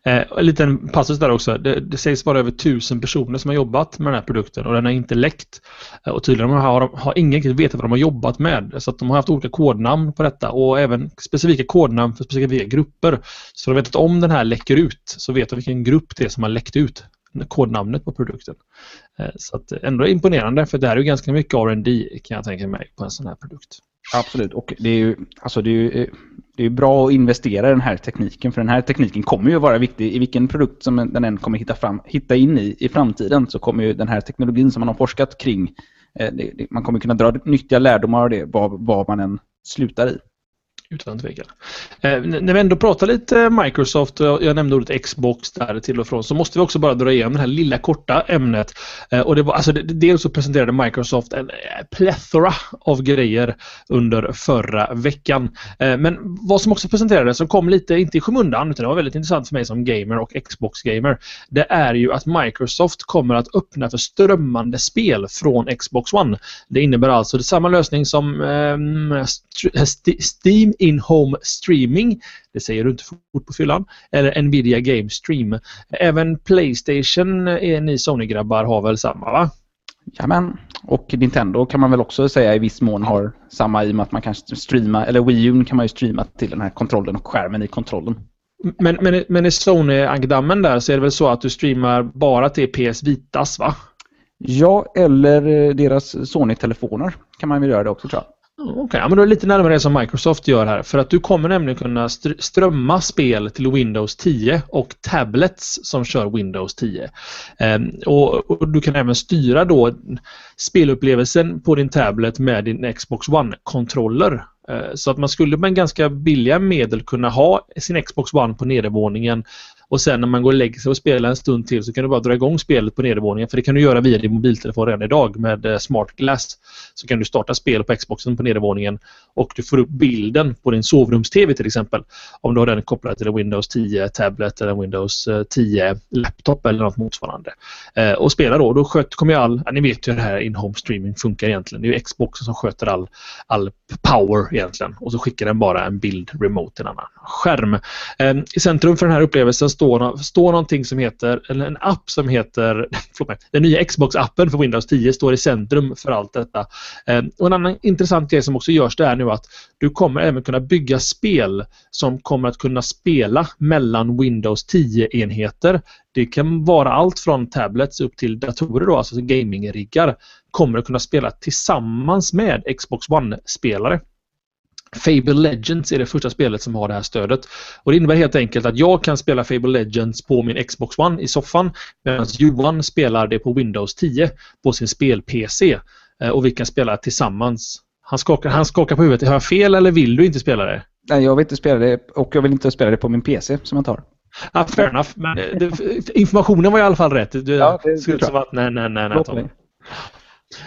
[SPEAKER 2] Eh, en liten passus där också. Det, det, sägs vara över tusen personer som har jobbat med den här produkten och den har inte läckt. Eh, och tydligen har, har ingen vetat vad de har jobbat med. Så att de har haft olika kodnamn på detta och även specifika kodnamn för specifika grupper. Så de vet att om den här läcker ut så vet de vilken grupp det är som har läckt ut kodnamnet på produkten. Eh, så att ändå imponerande för det här är ju ganska mycket R&D kan jag tänka mig på en sån här produkt.
[SPEAKER 3] Absolut, och det är ju, alltså det är ju eh, det är bra att investera i den här tekniken för den här tekniken kommer ju vara viktig i vilken produkt som den än kommer hitta, fram, hitta in i i framtiden så kommer ju den här teknologin som man har forskat kring eh, det, det, man kommer kunna dra nyttiga lärdomar av det vad, vad man än slutar i.
[SPEAKER 2] Utan tvekan. Eh, när vi ändå pratar lite Microsoft, jag nämnde ordet Xbox där till och från, så måste vi också bara dra igenom det här lilla korta ämnet. Eh, och det var, alltså, dels så presenterade Microsoft en eh, plethora av grejer under förra veckan. Eh, men vad som också presenterades, som kom lite, inte i skymundan, utan det var väldigt intressant för mig som gamer och Xbox-gamer, det är ju att Microsoft kommer att öppna för strömmande spel från Xbox One. Det innebär alltså det samma lösning som eh, Steam in-home streaming. Det säger du inte fort på fyllan. Eller Nvidia Game Stream. Även Playstation, är ni Sony-grabbar, har väl samma va?
[SPEAKER 3] Jajamän. Och Nintendo kan man väl också säga i viss mån har samma i och med att man kan streama, eller Wii U kan man ju streama till den här kontrollen och skärmen i kontrollen.
[SPEAKER 2] Men, men, men i Sony-ankdammen där så är det väl så att du streamar bara till PS Vitas va?
[SPEAKER 3] Ja, eller deras Sony-telefoner kan man väl göra det också tror jag.
[SPEAKER 2] Okej, okay, ja, men då är det lite närmare det som Microsoft gör här. För att du kommer nämligen kunna strömma spel till Windows 10 och tablets som kör Windows 10. Ehm, och, och, du kan även styra då spelupplevelsen på din tablet med din Xbox One-kontroller. Ehm, så att man skulle med ganska billiga medel kunna ha sin Xbox One på nedervåningen och sen när man går och lägger sig och spelar en stund till så kan du bara dra igång spelet på nedervåningen. För det kan du göra via din mobiltelefon redan idag med eh, Smart Glass. Så kan du starta spel på Xboxen på nedervåningen och du får upp bilden på din sovrums-TV till exempel. Om du har den kopplad till en Windows 10 tablet eller en Windows eh, 10-laptop eller något motsvarande. Eh, och spela då. Då sköt, kommer ju all, ja, ni vet ju hur det här in-home streaming funkar egentligen. Det är ju Xboxen som sköter all, all power egentligen. Och så skickar den bara en bild remote till en annan skärm. I centrum för den här upplevelsen står, står någonting som heter, eller en app som heter, förlåt mig, den nya Xbox-appen för Windows 10 står i centrum för allt detta. Eh, och en annan intressant grej som också görs det är nu att du kommer även kunna bygga spel som kommer att kunna spela mellan Windows 10-enheter. Det kan vara allt från tablets upp till datorer, då, alltså gaming-riggar, kommer att kunna spela tillsammans med Xbox One-spelare. Fable Legends är det första spelet som har det här stödet. Och Det innebär helt enkelt att jag kan spela Fable Legends på min Xbox One i soffan medan Johan spelar det på Windows 10 på sin spel-PC. Eh, och vi kan spela tillsammans. Han skakar, han skakar på huvudet. Har jag fel eller vill du inte spela det?
[SPEAKER 3] Nej, jag vill inte spela det och jag vill inte spela det på min PC som jag tar.
[SPEAKER 2] Ah, fair enough. Men eh, det, informationen var i alla fall rätt. Du,
[SPEAKER 3] ja, det, det
[SPEAKER 2] är bra. Nej, nej, nej. nej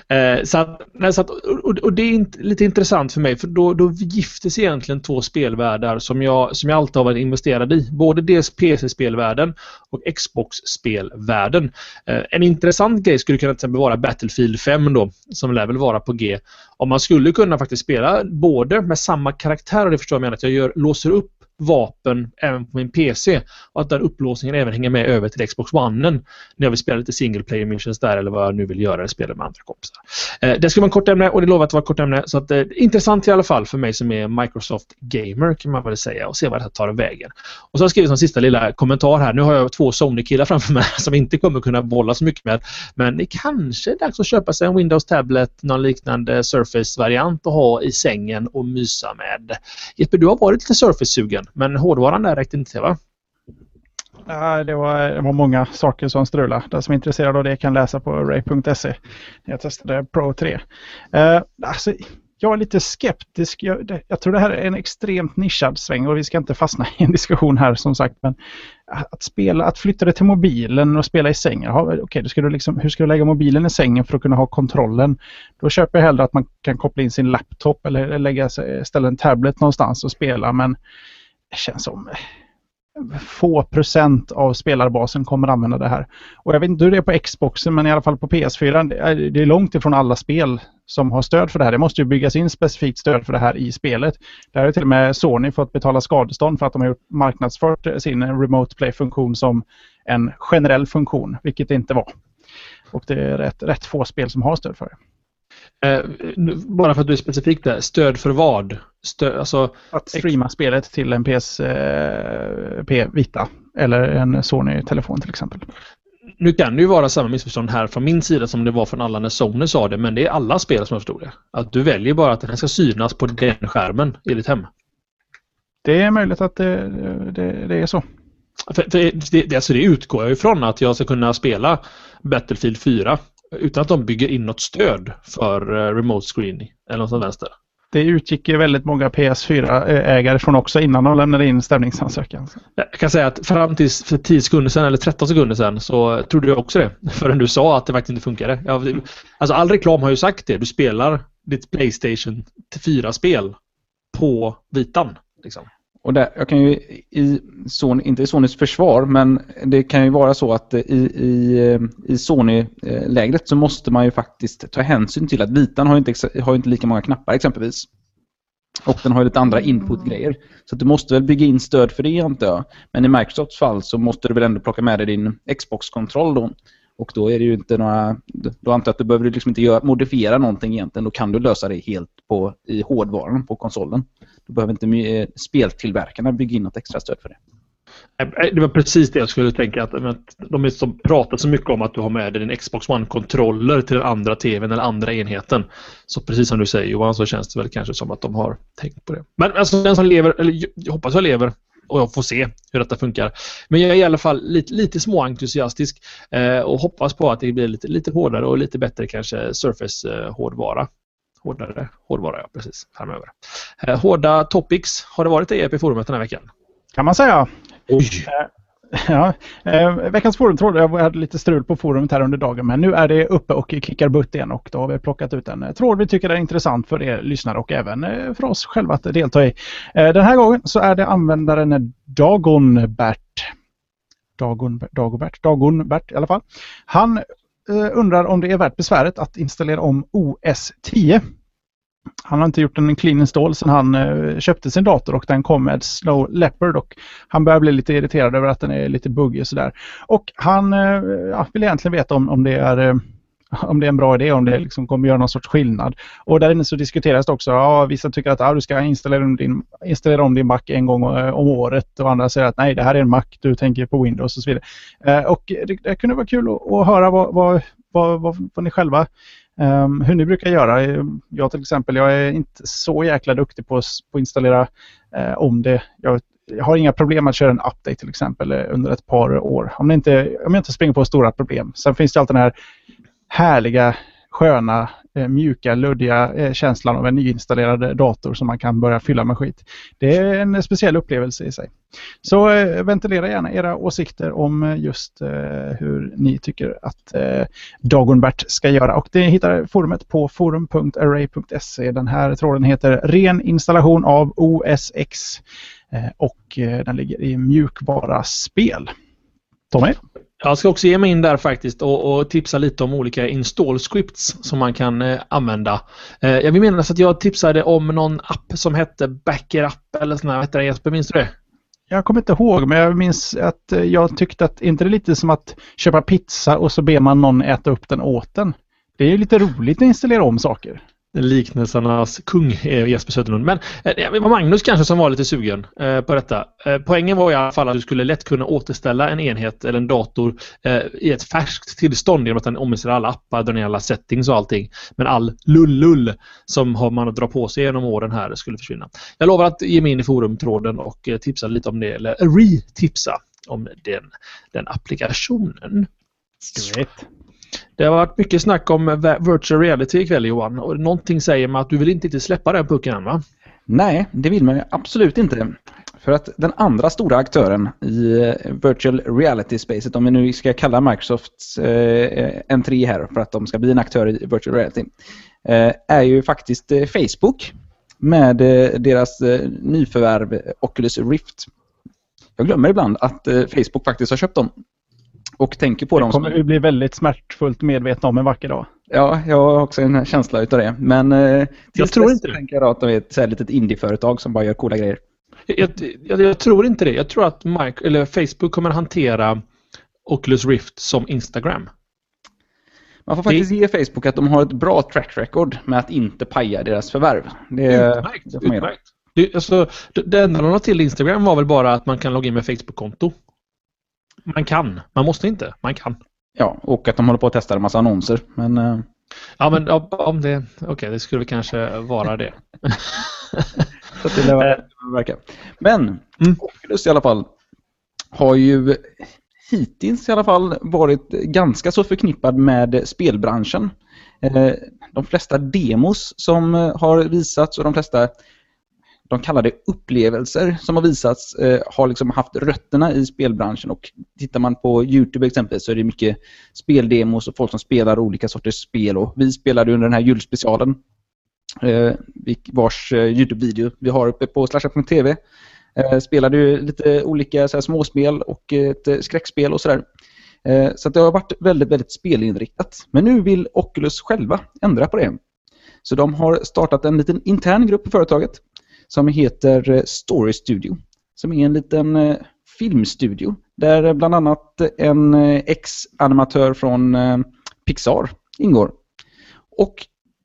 [SPEAKER 2] Eh, så att, nej, så att, och, och, det är lite intressant för mig för då, då gifter sig egentligen två spelvärldar som jag, som jag alltid har varit investerad i. Både dels PC-spelvärlden och Xbox-spelvärlden. Eh, en intressant grej skulle kunna till exempel vara Battlefield 5 då, som lär väl vara på G. Om man skulle kunna faktiskt spela både med samma karaktär, och det förstår jag menar att jag gör, låser upp vapen även på min PC. Och att den upplåsningen även hänger med över till Xbox One när jag vill spela lite single player missions där eller vad jag nu vill göra, eller spela med andra kompisar. Eh, det ska vara ett kort ämne och det lovar att vara ett kort ämne. Så att, eh, intressant i alla fall för mig som är Microsoft Gamer kan man väl säga och se vad det här tar vägen. Och så har jag skrivit som sista lilla kommentar här. Nu har jag två Sony-killar framför mig som inte kommer kunna bolla så mycket med. Men det kanske är dags att köpa sig en Windows Tablet, någon liknande Surface-variant att ha i sängen och mysa med. Jesper, du har varit lite Surface-sugen. Men hårdvaran där räckte inte till va?
[SPEAKER 1] Ja, det, var, det var många saker som strulade. Den som är intresserad av det kan läsa på ray.se. Jag testade Pro 3. Eh, alltså, jag är lite skeptisk. Jag, det, jag, tror det här är en extremt nischad sväng och vi ska inte fastna i en diskussion här som sagt. Men att, spela, att flytta det till mobilen och spela i sängen. Okej, okay, ska du liksom, hur ska du lägga mobilen i sängen för att kunna ha kontrollen? Då köper jag hellre att man kan koppla in sin laptop eller lägga, ställa en tablet någonstans och spela. Men känns som eh, få procent av spelarbasen kommer använda det här. Och jag vet inte hur det är på Xboxen men i alla fall på PS4 det är långt ifrån alla spel som har stöd för det här. Det måste ju byggas in specifikt stöd för det här i spelet. Där har till och med Sony fått betala skadestånd för att de har gjort marknadsfört sin Remote Play-funktion som en generell funktion, vilket det inte var. Och det är rätt, rätt få spel som har stöd för det.
[SPEAKER 2] Eh, bara för att du är specifik där, stöd för vad? Stö, alltså,
[SPEAKER 1] att streama spelet till en PSP eh, Vita eller en Sony-telefon till exempel.
[SPEAKER 2] Nu kan det ju vara samma missförstånd här från min sida som det var från alla när Sony sa det, men det är alla spel som jag förstod det. Att du väljer bara att den ska synas på den skärmen i ditt hem.
[SPEAKER 1] Det är möjligt att det, det, det är så.
[SPEAKER 2] För, för det, alltså det utgår jag ifrån att jag ska kunna spela Battlefield 4 utan att de bygger in något stöd för uh, remote screening eller något sånt vänster.
[SPEAKER 1] Det utgick ju väldigt många PS4-ägare från också innan de lämnade in stämningsansökan.
[SPEAKER 2] Jag kan säga att fram till för 10 sekunder sedan eller 13 sekunder sedan så trodde jag också det. Förrän du sa att det faktiskt inte funkade. Alltså all reklam har ju sagt det. Du spelar ditt Playstation 4-spel på vitan. Liksom.
[SPEAKER 3] Och där, jag kan ju i Sony, inte i Sonys försvar, men det kan ju vara så att i, i, eh, i Sony-lägret så måste man ju faktiskt ta hänsyn till att vitan har inte, har inte lika många knappar exempelvis. Och den har ju lite andra input-grejer. Så du måste väl bygga in stöd för det antar jag. Men i Microsofts fall så måste du väl ändå plocka med dig din Xbox-kontroll då. Och då är det ju inte några... Då antar jag att du behöver liksom inte göra, modifiera någonting egentligen. Då kan du lösa det helt på, i hårdvaran på konsolen. Då behöver inte eh, speltillverkarna bygga in något extra stöd för det.
[SPEAKER 2] Det var precis det jag skulle tänka. Att, de som så så mycket om att du har med dig din Xbox One-kontroller till den andra TVn eller andra enheten. Så precis som du säger Johan så känns det väl kanske som att de har tänkt på det. Men alltså den som lever, eller jag hoppas jag lever och jag får se hur detta funkar. Men jag är i alla fall lite, lite småentusiastisk eh, och hoppas på att det blir lite, lite hårdare och lite bättre kanske Surface-hårdvara. Eh, hårdare hårdvara, ja precis, framöver. Eh, hårda topics har det varit i EP-forumet den här veckan?
[SPEAKER 1] Kan man säga.
[SPEAKER 2] Oj!
[SPEAKER 1] Ja, eh, veckans forumtråd, jag hade lite strul på forumet här under dagen men nu är det uppe och klickar butt igen och då har vi plockat ut en eh, tråd vi tycker är intressant för er lyssnare och även eh, för oss själva att delta i. Eh, den här gången så är det användaren Dagonbert. Dagon, Dagobert, Dagonbert i alla fall. Han eh, undrar om det är värt besväret att installera om OS 10 han har inte gjort en clean install sedan han eh, köpte sin dator och den kom med Snow Leopard och han börjar bli lite irriterad över att den är lite buggig och sådär. Och han eh, ja, vill egentligen veta om, om det är eh, om det är en bra idé, om det liksom kommer göra någon sorts skillnad. Och där inne så diskuteras det också, ja, vissa tycker att ja, du ska installera om, din, installera om din Mac en gång eh, om året och andra säger att nej, det här är en Mac, du tänker på Windows och så vidare. Eh, och det, det kunde vara kul att, att höra vad, vad, vad, vad, vad ni själva Um, hur ni brukar göra. Jag till exempel, jag är inte så jäkla duktig på att installera uh, om det. Jag, jag, har inga problem att köra en update till exempel eh, under ett par år. Om, det inte, om jag inte springer på stora problem. Sen finns det alltid den här härliga, sköna, eh, mjuka, luddiga eh, känslan av en nyinstallerad dator som man kan börja fylla med skit. Det är en speciell upplevelse i sig. Så eh, ventilera gärna era åsikter om eh, just eh, hur ni tycker att eh, Dagonbert ska göra. Och det hittar forumet på forum.array.se. Den här tråden heter Ren installation av OSX och den ligger i mjukvara spel. Tommy?
[SPEAKER 2] Jag ska också ge mig in där faktiskt och, och tipsa lite om olika install scripts som man kan eh, använda. Eh, jag vill minnas att jag tipsade om någon app som hette Backerup eller sån här. Hette Jesper, minns du det?
[SPEAKER 1] Jag kommer inte ihåg men jag minns att eh, jag tyckte att inte det är lite som att köpa pizza och så ber man någon äta upp den åt den. Det är ju lite roligt att installera om saker
[SPEAKER 2] liknelsernas kung eh, Jesper Söderlund. Men eh, det var Magnus kanske som var lite sugen eh, på detta. Poängen var i alla fall att du skulle lätt kunna återställa en enhet eller en dator i ett färskt tillstånd genom att den ominstallerar alla appar, drar ner alla settings och allting. Men all lull-lull som har man att dra på sig genom åren här skulle försvinna. Jag lovar att ge mig in i forumtråden och tipsa lite om det, eller re-tipsa om den, den applikationen.
[SPEAKER 1] Great.
[SPEAKER 2] Det har varit mycket snack om virtual reality ikväll Johan och någonting säger mig att du vill inte släppa den pucken än va?
[SPEAKER 3] Nej, det vill man absolut inte. För att den andra stora aktören i eh, virtual reality-spacet, om vi nu ska kalla Microsofts eh, entré här för att de ska bli en aktör i virtual reality, eh, är ju faktiskt eh, Facebook med eh, deras eh, nyförvärv Oculus Rift. Jag glömmer ibland att eh, Facebook faktiskt har köpt dem och tänker på
[SPEAKER 1] det
[SPEAKER 3] dem.
[SPEAKER 1] Det kommer vi bli väldigt smärtfullt medvetna om en vacker dag.
[SPEAKER 3] Ja, jag har också en känsla utav det. Men eh,
[SPEAKER 2] jag tror inte det.
[SPEAKER 3] tänker jag att de är ett så här litet indieföretag som bara gör coola grejer.
[SPEAKER 2] Jag, jag, jag, tror inte det. Jag tror att Mike, eller Facebook kommer hantera Oculus Rift som Instagram.
[SPEAKER 3] Man får faktiskt det... ge Facebook att de har ett bra track record med att inte paja deras förvärv. Det,
[SPEAKER 2] utmärkt. Det utmärkt. Det, alltså, det enda de har till Instagram var väl bara att man kan logga in med Facebook-konto. Man kan. Man måste inte. Man kan.
[SPEAKER 3] Ja, och att de håller på att testa en massa annonser. Men, uh...
[SPEAKER 2] Ja, men om det... Okej, okay, det skulle kanske vara det.
[SPEAKER 3] så det verkar. Men mm. Oculus i alla fall har ju hittills i alla fall varit ganska så förknippad med spelbranschen. Eh, de flesta demos som har visats och de flesta de kallade upplevelser som har visats eh, har liksom haft rötterna i spelbranschen och tittar man på Youtube exempelvis så är det mycket speldemos och folk som spelar olika sorters spel och vi spelade under den här julspecialen eh, vars eh, Youtube-video vi har uppe på slasha.tv eh, spelade ju lite olika så här, småspel och ett eh, skräckspel och sådär. Eh, så det har varit väldigt, väldigt spelinriktat. Men nu vill Oculus själva ändra på det. Så de har startat en liten intern grupp på företaget som heter eh, Story Studio. Som är en liten eh, filmstudio där eh, bland annat en ex-animatör från Pixar ingår. Och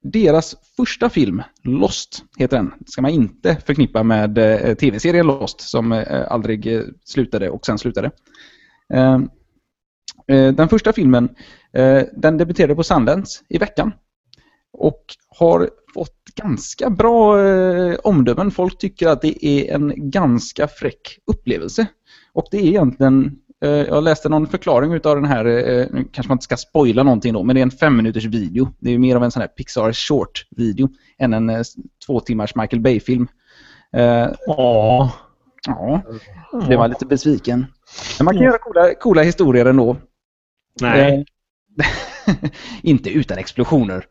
[SPEAKER 3] deras första film, Lost, heter den. Det ska man inte förknippa med tv-serien Lost som aldrig slutade och sen slutade. Den första filmen den debuterade på Sundance i veckan och har fått ganska bra eh, omdömen. Folk tycker att det är en ganska fräck upplevelse. Och det är egentligen, eh, jag läste någon förklaring utav den här, eh, nu kanske man inte ska spoila någonting då, men det är en fem minuters video. Det är mer av en sån här Pixar short-video än en eh, två timmars Michael Bay-film.
[SPEAKER 2] Eh, ja.
[SPEAKER 3] Ja, det var lite besviken. Men man kan göra coola, coola historier ändå.
[SPEAKER 2] Nej. Eh,
[SPEAKER 3] inte utan explosioner.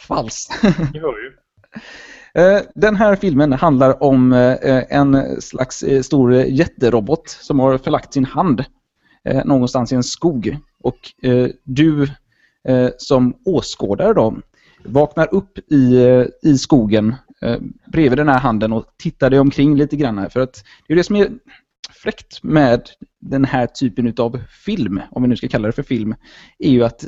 [SPEAKER 3] Falskt. Eh, den här filmen handlar om eh, en slags eh, stor jätterobot som har förlagt sin hand någonstans i en skog. Och du som åskådare då vaknar upp i, i skogen bredvid den här handen och tittar dig omkring lite grann. För att det är det som är fräckt med den här typen av film, om vi nu ska kalla det för film, är ju att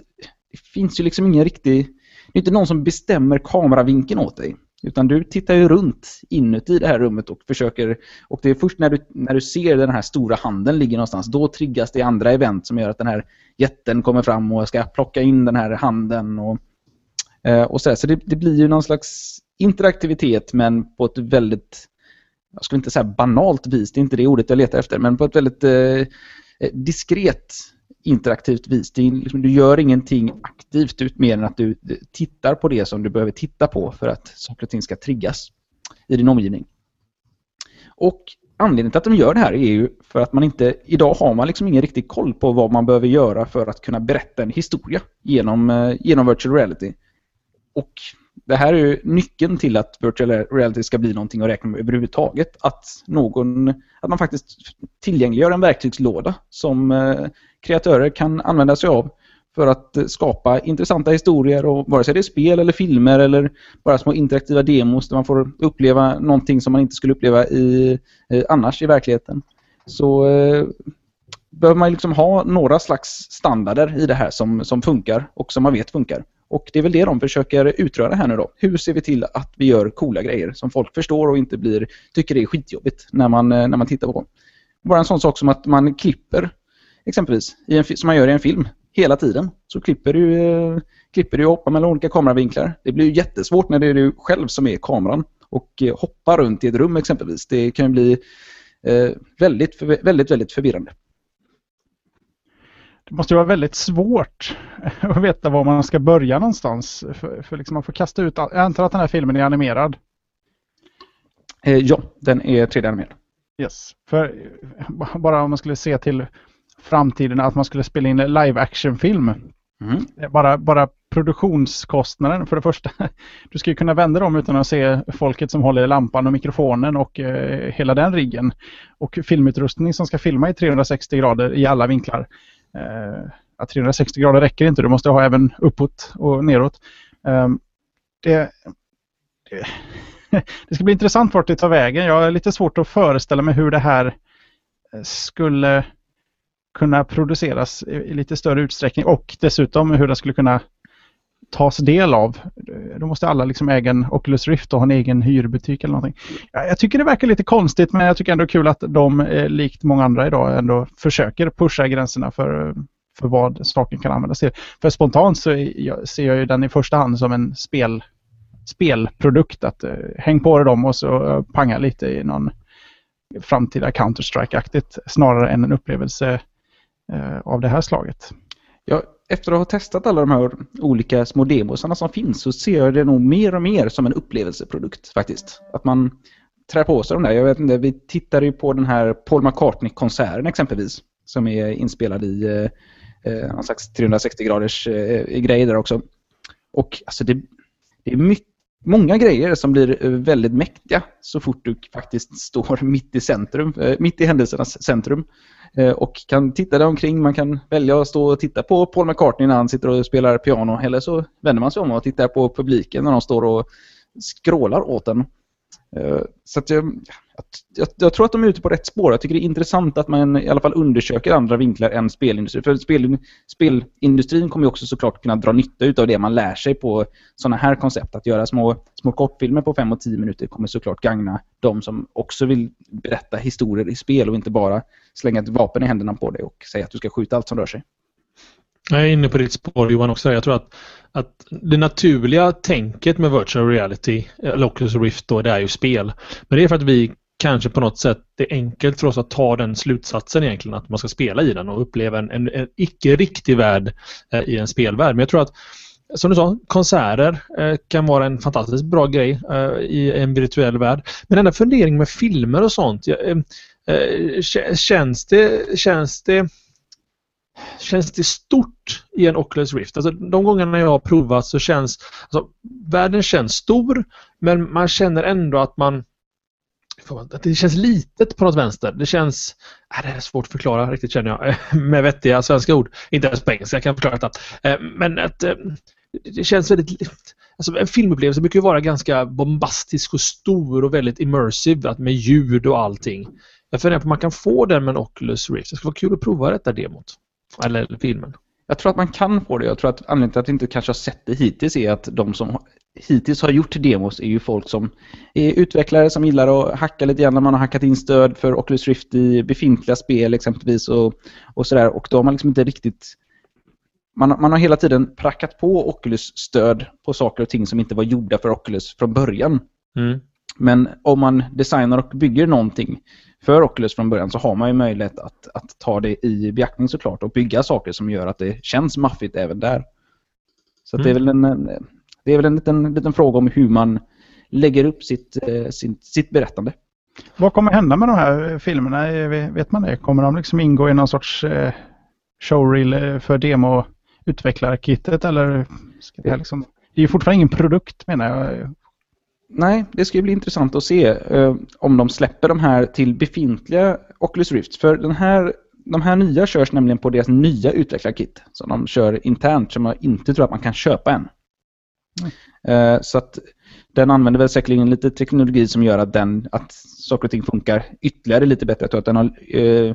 [SPEAKER 3] det finns ju liksom ingen riktig... Det är inte någon som bestämmer kameravinkeln åt dig. Utan du tittar ju runt inuti det här rummet och försöker... Och det är först när du, när du ser den här stora handen ligger någonstans, då triggas det andra event som gör att den här jätten kommer fram och ska plocka in den här handen. Och, eh, och så, så det, det blir ju någon slags interaktivitet men på ett väldigt jag skulle inte säga banalt vis, det är inte det ordet jag letar efter, men på ett väldigt eh, eh diskret interaktivt vis. Det liksom, du gör ingenting aktivt ut mer än att du tittar på det som du behöver titta på för att saker och ting ska triggas i din omgivning. Och anledningen till att de gör det här är ju för att man inte, idag har man liksom ingen riktig koll på vad man behöver göra för att kunna berätta en historia genom, eh, genom virtual reality. Och det här är ju nyckeln till att virtual reality ska bli någonting att räkna med överhuvudtaget. Att, någon, att man faktiskt tillgängliggör en verktygslåda som eh, kreatörer kan använda sig av för att eh, skapa intressanta historier och vare sig det är spel eller filmer eller bara små interaktiva demos där man får uppleva någonting som man inte skulle uppleva i, eh, annars i verkligheten. Så eh, behöver man liksom ha några slags standarder i det här som, som funkar och som man vet funkar. Och det är väl det de försöker utröra här nu då. Hur ser vi till att vi gör coola grejer som folk förstår och inte blir, tycker det är skitjobbigt när man, eh, när man tittar på. dem. Bara en sån sak som att man klipper exempelvis, i en, som man gör i en film hela tiden. Så klipper du, eh, klipper du och hoppar mellan olika kameravinklar. Det blir ju jättesvårt när det är du själv som är kameran och eh, hoppar runt i ett rum exempelvis. Det kan bli eh, väldigt, väldigt, väldigt förvirrande.
[SPEAKER 1] Det måste ju vara väldigt svårt att veta var man ska börja någonstans. För, för liksom man får kasta ut, jag antar att den här filmen är animerad?
[SPEAKER 3] Eh, ja, den är 3D-animerad.
[SPEAKER 1] Yes. För bara om man skulle se till framtiden att man skulle spela in live action-film. Mm. Bara, bara produktionskostnaden för det första. Du ska ju kunna vända dem utan att se folket som håller i lampan och mikrofonen och eh, hela den riggen. Och filmutrustning som ska filma i 360 grader i alla vinklar. Eh, 360 grader räcker inte, du måste ha även uppåt och neråt. Eh, det, det, det ska bli intressant vart det tar vägen. Jag har lite svårt att föreställa mig hur det här eh, skulle kunna produceras i lite större utsträckning och dessutom hur det skulle kunna tas del av. Då måste alla liksom äga en Oculus Rift och ha en egen hyrbutik eller någonting. Jag tycker det verkar lite konstigt men jag tycker ändå kul att de, eh, likt många andra idag, ändå försöker pusha gränserna för, för vad saken kan användas till. För spontant så ser jag ju den i första hand som en spel, spelprodukt. Att eh, häng på dig dem och så eh, panga lite i någon framtida Counter-Strike-aktigt snarare än en upplevelse eh, av det här slaget.
[SPEAKER 3] Jag, efter att ha testat alla de här olika små demosarna som finns så ser jag det nog mer och mer som en upplevelseprodukt faktiskt. Att man trär på sig de där. Jag vet inte, vi tittade ju på den här Paul McCartney-konserten exempelvis som är inspelad i eh, eh någon slags 360 graders eh, grej där också. Och alltså det, det är mycket många grejer som blir eh, väldigt mäktiga så fort du faktiskt står mitt i centrum, eh, mitt i händelsernas centrum. Eh, och kan titta där omkring. Man kan välja att stå och titta på Paul McCartney när han sitter och spelar piano. Eller så vänder man sig om och tittar på publiken när de står och skrålar åt en. Eh, så att jag, jag, jag, tror att de är ute på rätt spår. Jag tycker det är intressant att man i alla fall undersöker andra vinklar än spelindustrin. För spel, spelindustrin kommer ju också såklart kunna dra nytta av det man lär sig på sådana här koncept. Att göra små, små kortfilmer på 5 och 10 minuter kommer såklart gagna de som också vill berätta historier i spel och inte bara slänga ett vapen i händerna på dig och säga att du ska skjuta allt som rör sig.
[SPEAKER 2] Jag är inne på ditt spår Johan också. Jag tror att, att det naturliga tänket med virtual reality, eller Oculus Rift då, det är ju spel. Men det är för att vi kanske på något sätt, det är enkelt för oss att ta den slutsatsen egentligen att man ska spela i den och uppleva en, en, en icke riktig värld eh, i en spelvärld. Men jag tror att som du sa, konserter eh, kan vara en fantastiskt bra grej eh, i en virtuell värld. Men den där funderingen med filmer och sånt, eh, eh känns det, känns det känns det stort i en Oculus Rift. Alltså, de gångerna jag har provat så känns alltså, världen känns stor men man känner ändå att man att det känns litet på något vänster. Det känns... Äh, det är svårt att förklara riktigt känner jag med vettiga svenska ord. Inte ens på engelska kan jag förklara detta. Eh, men att eh, det känns väldigt... Alltså en filmupplevelse brukar ju vara ganska bombastisk och stor och väldigt immersive med ljud och allting. Jag funderar på om man kan få den med en Oculus Rift. Det skulle vara kul att prova detta demot. Eller filmen.
[SPEAKER 3] Jag tror att man kan få det. Jag tror att anledningen till att vi inte kanske har sett det hittills är att de som hittills har gjort demos är ju folk som är utvecklare som gillar att hacka lite grann när man har hackat in stöd för Oculus Rift i befintliga spel exempelvis och, och sådär. Och då har man liksom inte riktigt man, man har hela tiden prackat på Oculus-stöd på saker och ting som inte var gjorda för Oculus från början.
[SPEAKER 2] Mm.
[SPEAKER 3] Men om man designar och bygger någonting för Oculus från början så har man ju möjlighet att, att ta det i beaktning såklart och bygga saker som gör att det känns maffigt även där. Så mm. det är väl en, det är väl en liten, liten fråga om hur man lägger upp sitt, eh, sitt, sitt berättande.
[SPEAKER 1] Vad kommer hända med de här filmerna? Vet man det? Kommer de liksom ingå i någon sorts eh, showreel eh, för demo utvecklarkittet eller ska det, liksom, det är ju fortfarande ingen produkt menar jag.
[SPEAKER 3] Nej, det ska bli intressant att se eh, om de släpper de här till befintliga Oculus Rift. För den här, de här nya körs nämligen på deras nya utvecklarkit som de kör internt som jag inte tror att man kan köpa än. Mm. Eh, så att den använder väl säkerligen lite teknologi som gör att, den, att saker och ting funkar ytterligare lite bättre. Jag tror att den har eh,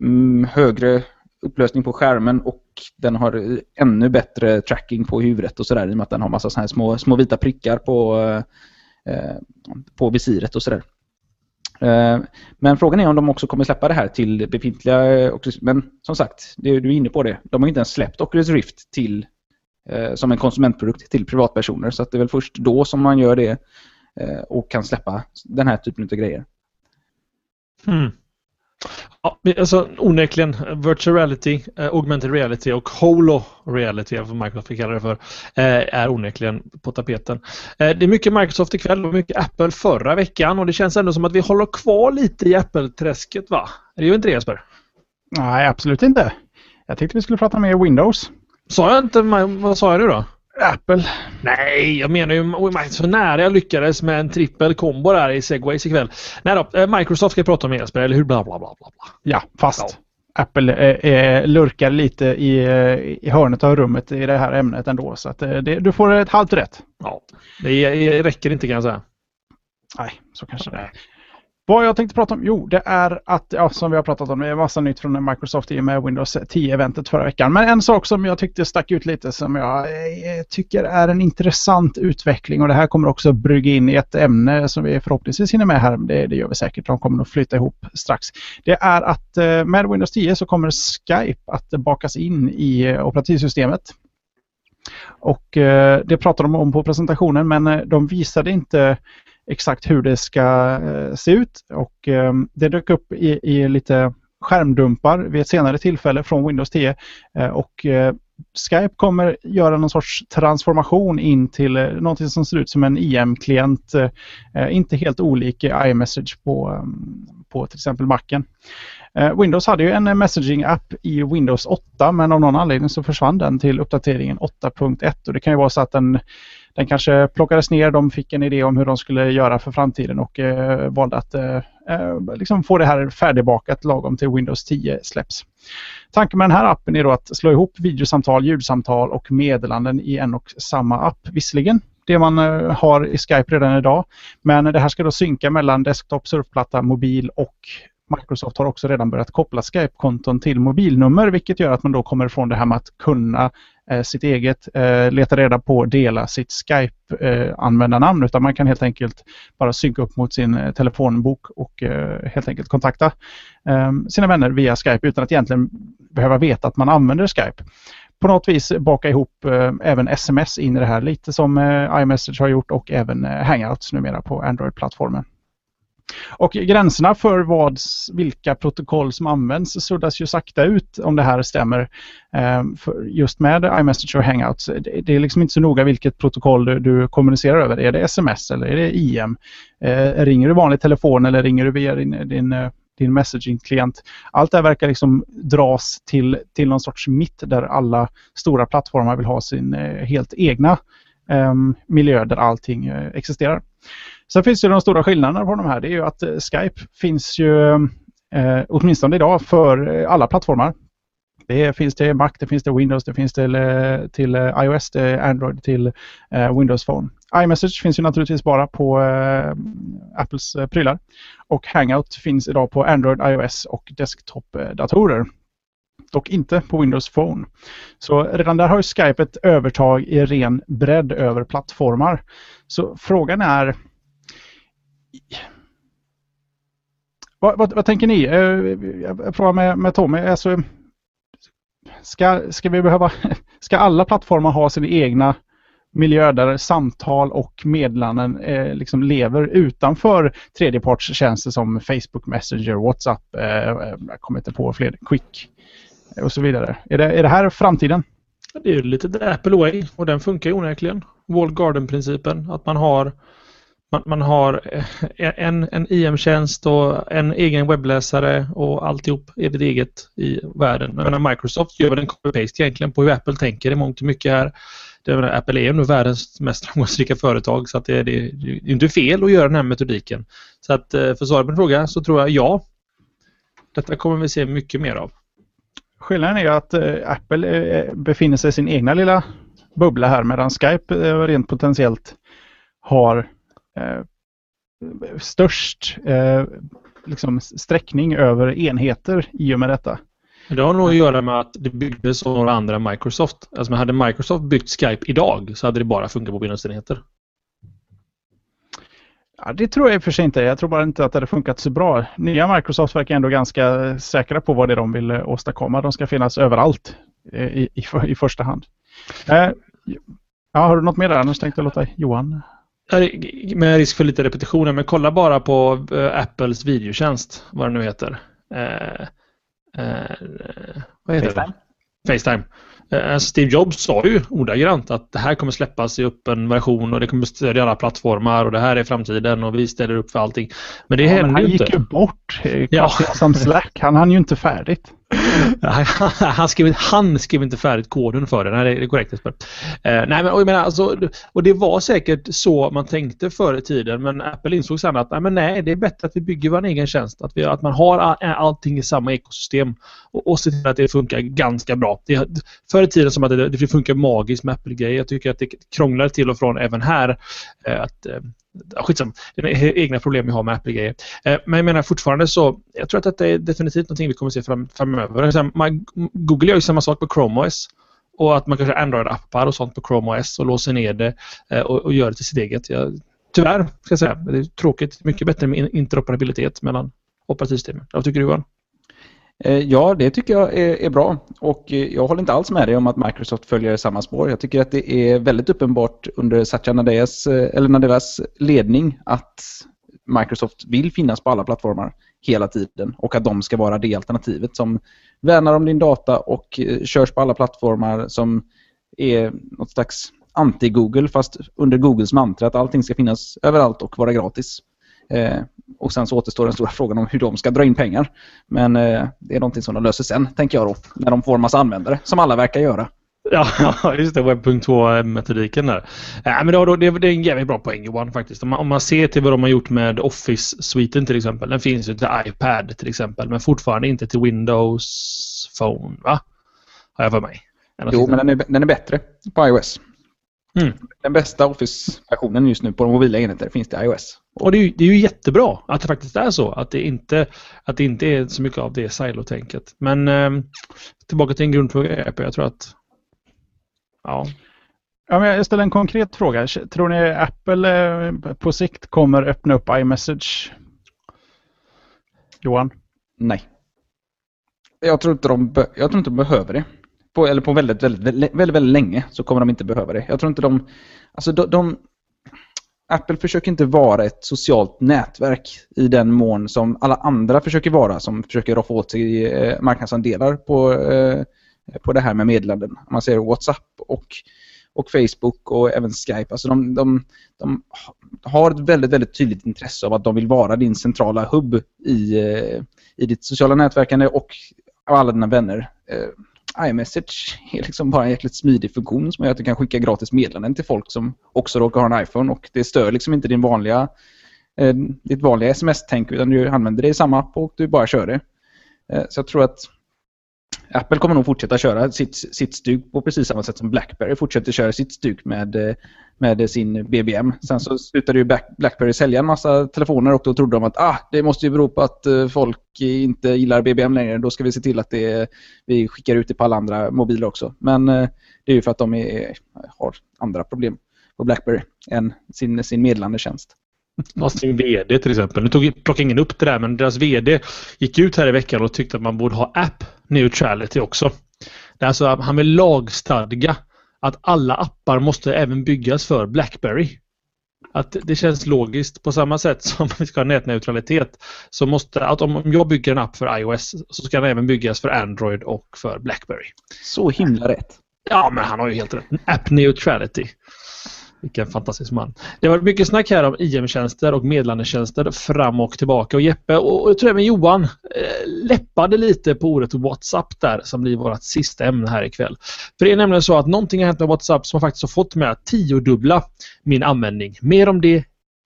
[SPEAKER 3] mm, högre upplösning på skärmen och den har ännu bättre tracking på huvudet och sådär i och med att den har massa här små, små vita prickar på, eh, på visiret och sådär. Eh, men frågan är om de också kommer släppa det här till befintliga eh, Oculus. Men som sagt, det, du är inne på det. De har inte ens släppt Oculus Rift till, eh, som en konsumentprodukt till privatpersoner. Så det är väl först då som man gör det eh, och kan släppa den här typen av grejer.
[SPEAKER 2] Hmm. Ja, alltså onekligen virtual reality, eh, augmented reality och holo reality, vad Microsoft vill kalla det för, eh, är onekligen på tapeten. Eh, det är mycket Microsoft ikväll och mycket Apple förra veckan och det känns ändå som att vi håller kvar lite i Apple-träsket va? Det gör inte det Jesper?
[SPEAKER 1] Nej, absolut inte. Jag tänkte vi skulle prata mer Windows.
[SPEAKER 2] Sa jag inte, vad sa jag nu då?
[SPEAKER 1] Apple.
[SPEAKER 2] Nej, jag menar ju så nära jag lyckades med en trippel kombo där i Segways ikväll. Nej då, eh, Microsoft ska jag prata om Jesper, eller hur? Bla, bla, bla, bla.
[SPEAKER 1] Ja, fast ja. Apple eh, eh, lurkar lite i, eh, i hörnet av rummet i det här ämnet ändå. Så att, det, du får ett halvt rätt.
[SPEAKER 2] Ja, det räcker inte kan jag säga.
[SPEAKER 1] Nej, så kanske det är. Vad jag tänkte prata om? Jo, det är att, ja, som vi har pratat om, det är massa nytt från Microsoft i och med Windows 10-eventet förra veckan. Men en sak som jag tyckte stack ut lite som jag eh, tycker är en intressant utveckling och det här kommer också brygga in i ett ämne som vi förhoppningsvis hinner med här. Det, det gör vi säkert, de kommer att flytta ihop strax. Det är att eh, med Windows 10 så kommer Skype att bakas in i eh, operativsystemet. Och eh, det pratade de om på presentationen men de visade inte exakt hur det ska eh, se ut och ehm, det dök upp i, i lite skärmdumpar vid ett senare tillfälle från Windows 10 eh, och eh, Skype kommer göra någon sorts transformation in till eh, någonting som ser ut som en IM-klient. Eh, eh, inte helt olik iMessage på, ehm, på till exempel Macen. Windows hade ju en messaging-app i Windows 8 men av någon anledning så försvann den till uppdateringen 8.1 och det kan ju vara så att den den kanske plockades ner, de fick en idé om hur de skulle göra för framtiden och eh, valde att eh, eh liksom få det här färdigbakat lagom till Windows 10 släpps. Tanken med den här appen är då att slå ihop videosamtal, ljudsamtal och meddelanden i en och samma app. Visserligen det man eh, har i Skype redan idag, men det här ska då synka mellan desktop, surfplatta, mobil och Microsoft har också redan börjat koppla Skype-konton till mobilnummer vilket gör att man då kommer ifrån det här med att kunna Eh, sitt eget, eh, leta reda på dela sitt Skype-användarnamn eh, utan man kan helt enkelt bara synka upp mot sin eh, telefonbok och eh, helt enkelt kontakta eh, sina vänner via Skype utan att egentligen behöva veta att man använder Skype på något vis baka ihop eh, även sms in i det här, lite som eh, iMessage har gjort och även eh, Hangouts numera på Android-plattformen. Och gränserna för vad, vilka protokoll som används suddas ju sakta ut om det här stämmer. Eh, just med iMessage och Hangouts. Det är liksom inte så noga vilket protokoll du, du kommunicerar över. Är det sms eller är det IM? Eh, ringer du vanlig telefon eller ringer du via din, din eh, din messaging-klient. Allt det här verkar liksom dras till, till någon sorts mitt där alla stora plattformar vill ha sin eh, helt egna eh, miljö där allting eh, existerar. Sen finns det de stora skillnaderna på de här. Det är ju att eh, Skype finns ju eh, åtminstone idag för eh, alla plattformar. Det finns till Mac, det finns till Windows, det finns till, eh, till iOS, till Android, till eh, Windows Phone. iMessage finns ju naturligtvis bara på eh, Apples eh, prylar. Och Hangout finns idag på Android, iOS och desktop-datorer. Dock inte på Windows Phone. Så redan där har ju Skype ett övertag i ren bredd över plattformar. Så frågan är vad, vad, vad, tänker ni? Eh, jag frågar med, med Tommy. Alltså, ska, ska, vi behöva, ska alla plattformar ha sin egna miljö där samtal och meddelanden eh, liksom lever utanför tredjepartstjänster som Facebook Messenger, WhatsApp, eh, eh jag kommer inte på fler, Quick eh, och så vidare. Är det, är det här framtiden?
[SPEAKER 2] Det är lite the Apple way och den funkar ju onekligen. Wall Garden-principen, att man har man, man har eh, en, en IM-tjänst och en egen webbläsare och alltihop är det eget i världen. Jag menar, Microsoft gör väl en copy-paste egentligen på hur Apple tänker i mångt och mycket här. Det, menar, Apple är ju nu världens mest framgångsrika företag så att det, det, det är inte fel att göra den här metodiken. Så att eh, för svara på din fråga så tror jag ja. Detta kommer vi se mycket mer av.
[SPEAKER 1] Skillnaden är att eh, Apple befinner sig i sin egna lilla bubbla här medan Skype rent potentiellt har störst eh, liksom sträckning över enheter i och med detta.
[SPEAKER 2] Det har nog att göra med att det byggdes av några andra Microsoft. Alltså hade Microsoft byggt Skype idag så hade det bara funkat på Windows-enheter.
[SPEAKER 1] Ja, det tror jag i och för sig inte. Jag tror bara inte att det hade funkat så bra. Nya Microsoft verkar ändå ganska säkra på vad det är de vill eh, åstadkomma. De ska finnas överallt eh, i, i, i första hand. Eh, ja, har du något mer där? Annars tänkte jag låta Johan
[SPEAKER 2] med risk för lite repetitioner, men kolla bara på äh, Apples videotjänst, vad det nu heter. Äh, äh, vad heter Facetime. det? Facetime. Alltså Steve Jobs sa ju ordagrant att det här kommer släppas i öppen version och det kommer stödja alla plattformar och det här är framtiden och vi ställer upp för allting. Men det ja, händer ju
[SPEAKER 1] inte. Han gick ju bort. Ja. Som Slack. Han hann ju inte färdigt.
[SPEAKER 2] han, skrev, han skrev inte färdigt koden för det. Nej, det är korrekt Jesper. Eh, nej, men, och, jag menar, alltså, och det var säkert så man tänkte förr i tiden men Apple insåg sen att nej, men nej, det är bättre att vi bygger vår egen tjänst. Att, vi, att man har all, allting i samma ekosystem och, och ser till att det funkar ganska bra. Det, förr i tiden som att det, det funkar magiskt med Apple-grejer. Jag tycker att det krånglar till och från även här. Eh, att, eh, skitsam, det är egna problem jag har med Apple-grejer. Eh, men jag menar fortfarande så, jag tror att detta är definitivt någonting vi kommer att se fram, framöver. Google gör ju samma sak på Chrome OS. Och att man kan köra Android-appar och sånt på Chrome OS och låser ner det eh, och, och gör det till sitt eget. Jag, tyvärr, ska jag säga. Det är tråkigt. Mycket bättre med interoperabilitet mellan operativsystemen. Vad tycker du Johan?
[SPEAKER 3] Eh, ja, det tycker jag är, bra och eh, jag håller inte alls med dig om att Microsoft följer samma spår. Jag tycker att det är väldigt uppenbart under Satya Nadeas, eh, eller Nadeas ledning att Microsoft vill finnas på alla plattformar hela tiden och att de ska vara det alternativet som värnar om din data och körs på alla plattformar som är något slags anti-Google fast under Googles mantra att allting ska finnas överallt och vara gratis. Eh, och sen så återstår den stora frågan om hur de ska dra in pengar. Men eh, det är någonting som de löser sen, tänker jag då. När de får en massa användare, som alla verkar göra.
[SPEAKER 2] Ja, just det. Webb.2-metodiken där. Ja, men då, det, det är en jävligt bra poäng Johan faktiskt. Om man, om man ser till vad de har gjort med Office-sviten till exempel. Den finns ju till iPad till exempel, men fortfarande inte till Windows Phone, va? Har jag för mig.
[SPEAKER 3] Jo, men den är, den är bättre på iOS. Mm. Den bästa Office-versionen just nu på de mobila enheter finns det iOS.
[SPEAKER 2] Och det är, ju, det är ju jättebra att det faktiskt är så. Att det inte, att det inte är så mycket av det silo-tänket. Men eh, tillbaka till en grundfråga Jag tror att... Ja.
[SPEAKER 1] Ja, men jag ställer en konkret fråga. Tror ni Apple eh, på sikt kommer öppna upp iMessage? Johan?
[SPEAKER 3] Nej. Jag tror inte de, jag tror inte de behöver det på, eller på väldigt, väldigt, väldigt, väldigt, väldigt länge så kommer de inte behöva det. Jag tror inte de... Alltså de, de Apple försöker inte vara ett socialt nätverk i den mån som alla andra försöker vara som försöker roffa åt sig eh, marknadsandelar på, eh, på det här med meddelanden. Man ser WhatsApp och, och Facebook och även Skype. Alltså de, de, de har ett väldigt, väldigt tydligt intresse av att de vill vara din centrala hubb i, eh, i ditt sociala nätverkande och av alla dina vänner eh, iMessage är liksom bara en jäkligt smidig funktion som gör att du kan skicka gratis meddelanden till folk som också råkar ha en iPhone och det stör liksom inte din vanliga, eh, ditt vanliga sms-tänk utan du använder det i samma app och du bara kör det. Eh, så jag tror att Apple kommer nog fortsätta köra sitt, sitt stuk på precis samma sätt som Blackberry fortsätter köra sitt stuk med, eh, med sin BBM. Sen så slutade ju Blackberry sälja en massa telefoner och då trodde de att ah, det måste ju bero på att eh, folk inte gillar BBM längre. Då ska vi se till att det, vi skickar ut det på alla andra mobiler också. Men eh, det är ju för att de är, har andra problem på Blackberry än sin, sin meddelande tjänst.
[SPEAKER 2] sin VD till exempel. Nu tog, plockade ingen upp det där men deras VD gick ut här i veckan och tyckte att man borde ha app neutrality också. Det är alltså han vill lagstadga att alla appar måste även byggas för Blackberry. Att det känns logiskt på samma sätt som vi ska ha nätneutralitet. Så måste, att om jag bygger en app för iOS så ska den även byggas för Android och för Blackberry.
[SPEAKER 3] Så himla rätt.
[SPEAKER 2] Ja, men han har ju helt rätt. App neutrality. Vilken fantastisk man. Det har varit mycket snack här om IM-tjänster och meddelandetjänster fram och tillbaka. Och Jeppe och jag tror även Johan eh, läppade lite på ordet WhatsApp där som blir vårt sista ämne här ikväll. För det är nämligen så att någonting har hänt med WhatsApp som faktiskt har fått mig att tiodubbla min användning. Mer om det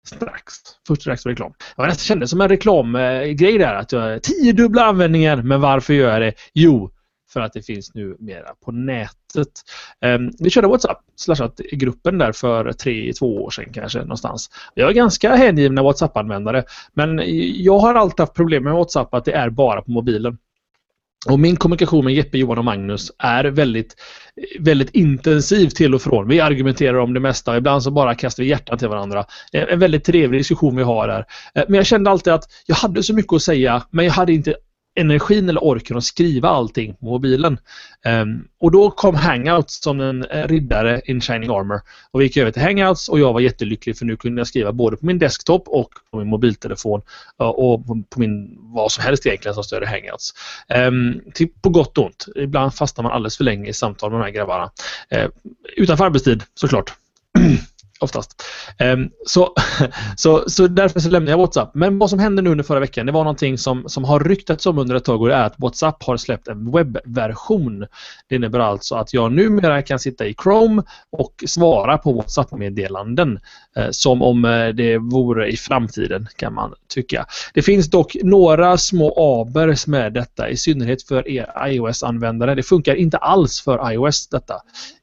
[SPEAKER 2] strax. Först strax för reklam. Jag nästan kände som en reklamgrej där att jag tiodubbla användningen. Men varför gör jag det? Jo, för att det finns nu mera på nätet. Ehm, vi körde WhatsApp, slashat gruppen där för tre, två år sedan kanske någonstans. Jag är ganska hängivna WhatsApp-användare men jag har alltid haft problem med WhatsApp att det är bara på mobilen. Och min kommunikation med Jeppe, Johan och Magnus är väldigt, väldigt intensiv till och från. Vi argumenterar om det mesta och ibland så bara kastar vi hjärtan till varandra. En väldigt trevlig diskussion vi har här. Eh, men jag kände alltid att jag hade så mycket att säga men jag hade inte energin eller orken att skriva allting på mobilen. Um, och då kom Hangouts som en eh, riddare in Shining Armor. Och vi gick över till Hangouts och jag var jättelycklig för nu kunde jag skriva både på min desktop och på min mobiltelefon eh, och på min vad som helst egentligen som stödjer Hangouts. Um, till, på gott och ont. Ibland fastnar man alldeles för länge i samtal med de här grabbarna. Uh, utanför arbetstid såklart. Oftast. Um, så, så, så därför så lämnar jag WhatsApp. Men vad som hände nu under förra veckan, det var någonting som, som har ryktats om under ett tag och det är att WhatsApp har släppt en webbversion. Det innebär alltså att jag numera kan sitta i Chrome och svara på WhatsApp-meddelanden eh, som om eh, det vore i framtiden kan man tycka. Det finns dock några små aber med detta, i synnerhet för er iOS-användare. Det funkar inte alls för iOS detta.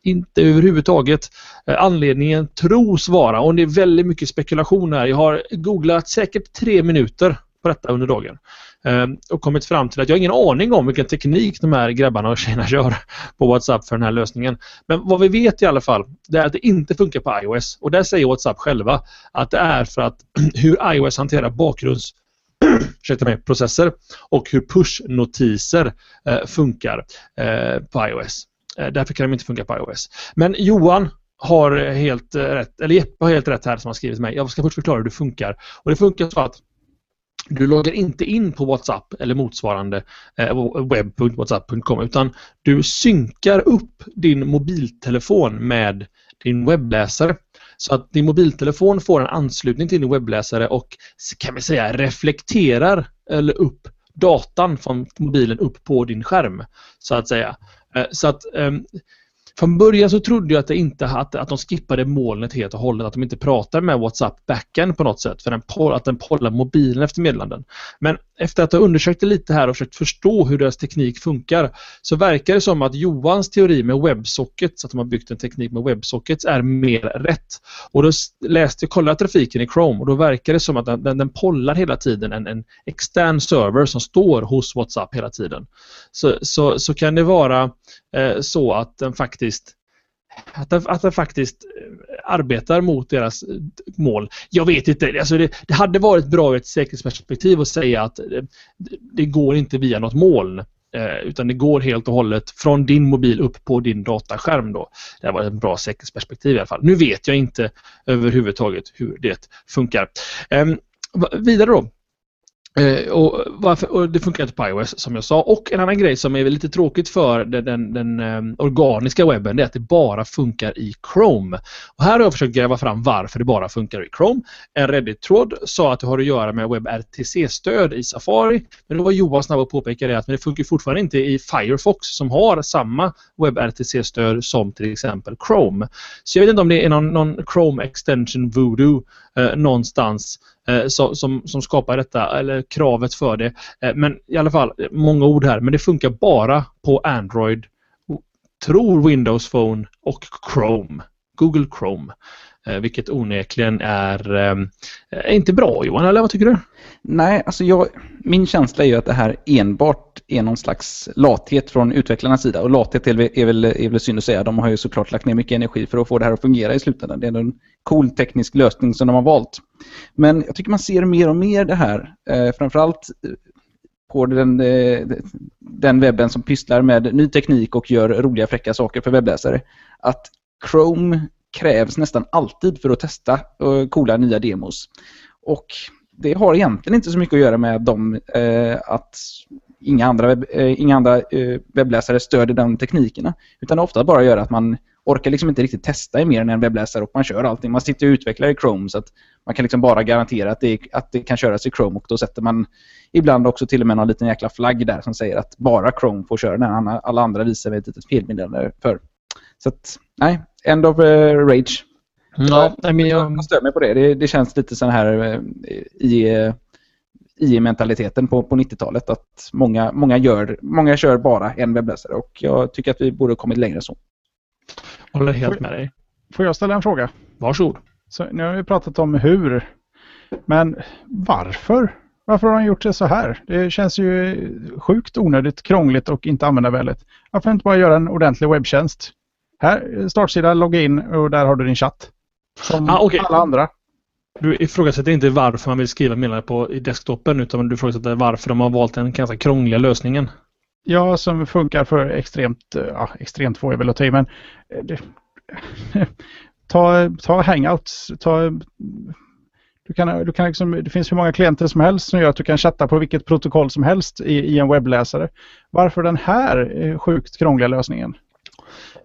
[SPEAKER 2] Inte överhuvudtaget. Eh, anledningen tros vara, och det är väldigt mycket spekulation här. Jag har googlat säkert tre minuter på detta under dagen. Ehm, och kommit fram till att jag har ingen aning om vilken teknik de här grabbarna och tjejerna kör på WhatsApp för den här lösningen. Men vad vi vet i alla fall, det är att det inte funkar på iOS. Och där säger WhatsApp själva att det är för att hur iOS hanterar bakgrunds mig, processer och hur push-notiser eh, funkar eh, på iOS. Därför kan de inte funka på iOS. Men Johan har helt eh, rätt, eller Jeppe har helt rätt här som har skrivit till mig. Jag ska först förklara hur det funkar. Och det funkar så att du loggar inte in på WhatsApp eller motsvarande eh, webb.whatsapp.com utan du synkar upp din mobiltelefon med din webbläsare. Så att din mobiltelefon får en anslutning till din webbläsare och kan vi säga reflekterar eller upp datan från mobilen upp på din skärm. Så att säga. Eh, så att um, från början så trodde jag att, det inte, att, att de skippade molnet helt och hållet, att de inte pratar med WhatsApp backend på något sätt, för den, att den pollar mobilen efter meddelanden. Men efter att ha undersökt det lite här och försökt förstå hur deras teknik funkar så verkar det som att Johans teori med WebSockets, att de har byggt en teknik med WebSockets, är mer rätt. Och då läste jag, kollade trafiken i Chrome och då verkar det som att den, den, den pollar hela tiden en, en extern server som står hos WhatsApp hela tiden. Så, så, så kan det vara eh, så att den faktiskt att den, att den faktiskt eh, arbetar mot deras eh, mål. Jag vet inte. Alltså det, det hade varit bra ur ett säkerhetsperspektiv att säga att eh, det, det går inte via något moln. Eh, utan det går helt och hållet från din mobil upp på din dataskärm. Då. Det var ett bra säkerhetsperspektiv i alla fall. Nu vet jag inte överhuvudtaget hur det funkar. Eh, vidare då. Eh, och, varför, och, Det funkar inte på iOS som jag sa. Och en annan grej som är lite tråkigt för den, den, den eh, organiska webben det är att det bara funkar i Chrome. Och här har jag försökt gräva fram varför det bara funkar i Chrome. En Reddit-tråd sa att det har att göra med WebRTC-stöd i Safari. Men då var Johan snabb att påpeka det att men det funkar fortfarande inte i Firefox som har samma WebRTC-stöd som till exempel Chrome. Så jag vet inte om det är någon, någon Chrome Extension Voodoo eh, någonstans Eh, som, som, som skapar detta, eller kravet för det. Eh, men i alla fall, många ord här, men det funkar bara på Android, tror Windows Phone och Chrome. Google Chrome. Eh, vilket onekligen är är inte bra Johan, eller vad tycker du?
[SPEAKER 3] Nej, alltså jag, min känsla är ju att det här enbart är någon slags lathet från utvecklarnas sida. Och lathet är väl, är väl, är väl synd att säga. De har ju såklart lagt ner mycket energi för att få det här att fungera i slutändan. Det är en cool teknisk lösning som de har valt. Men jag tycker man ser mer och mer det här. Eh, framförallt eh, på den, den webben som pysslar med ny teknik och gör roliga fräcka saker för webbläsare. Att Chrome krävs nästan alltid för att testa uh, coola nya demos. Och det har egentligen inte så mycket att göra med dem, uh, att inga andra, webb, uh, inga andra eh, webbläsare stöder de teknikerna. Utan det ofta bara att att man orkar liksom inte riktigt testa i mer än en webbläsare och man kör allting. Man sitter och utvecklar i Chrome så att man kan liksom bara garantera att det, att det kan köras i Chrome och då sätter man ibland också till och med någon liten jäkla flagg där som säger att bara Chrome får köra den. Alla andra visar vi ett litet felmeddelande för. Så att, nej, end of uh, rage.
[SPEAKER 2] Ja,
[SPEAKER 3] men jag... jag stör mig på det. Det, det känns lite sån här uh, i, i mentaliteten på, på 90-talet att många, många, gör, många kör bara en webbläsare och jag tycker att vi borde ha kommit längre så.
[SPEAKER 2] Håller helt med dig.
[SPEAKER 1] Får jag ställa en fråga?
[SPEAKER 2] Varsågod.
[SPEAKER 1] Så, nu har vi pratat om hur, men varför? Varför har de gjort det så här? Det känns ju sjukt onödigt krångligt och inte användarvänligt. Varför inte bara göra en ordentlig webbtjänst? Här, startsida, logga in och där har du din chatt. Som ah, okay. alla andra.
[SPEAKER 2] Du ifrågasätter inte varför man vill skriva meddelande på i desktopen utan du ifrågasätter varför de har valt den ganska krångliga lösningen.
[SPEAKER 1] Ja, som funkar för extremt, ja, extremt få är väl att ta i, men det, ta, ta hangouts, ta du kan, du kan liksom, det finns hur många klienter som helst som gör att du kan chatta på vilket protokoll som helst i, i en webbläsare. Varför den här sjukt krångliga lösningen?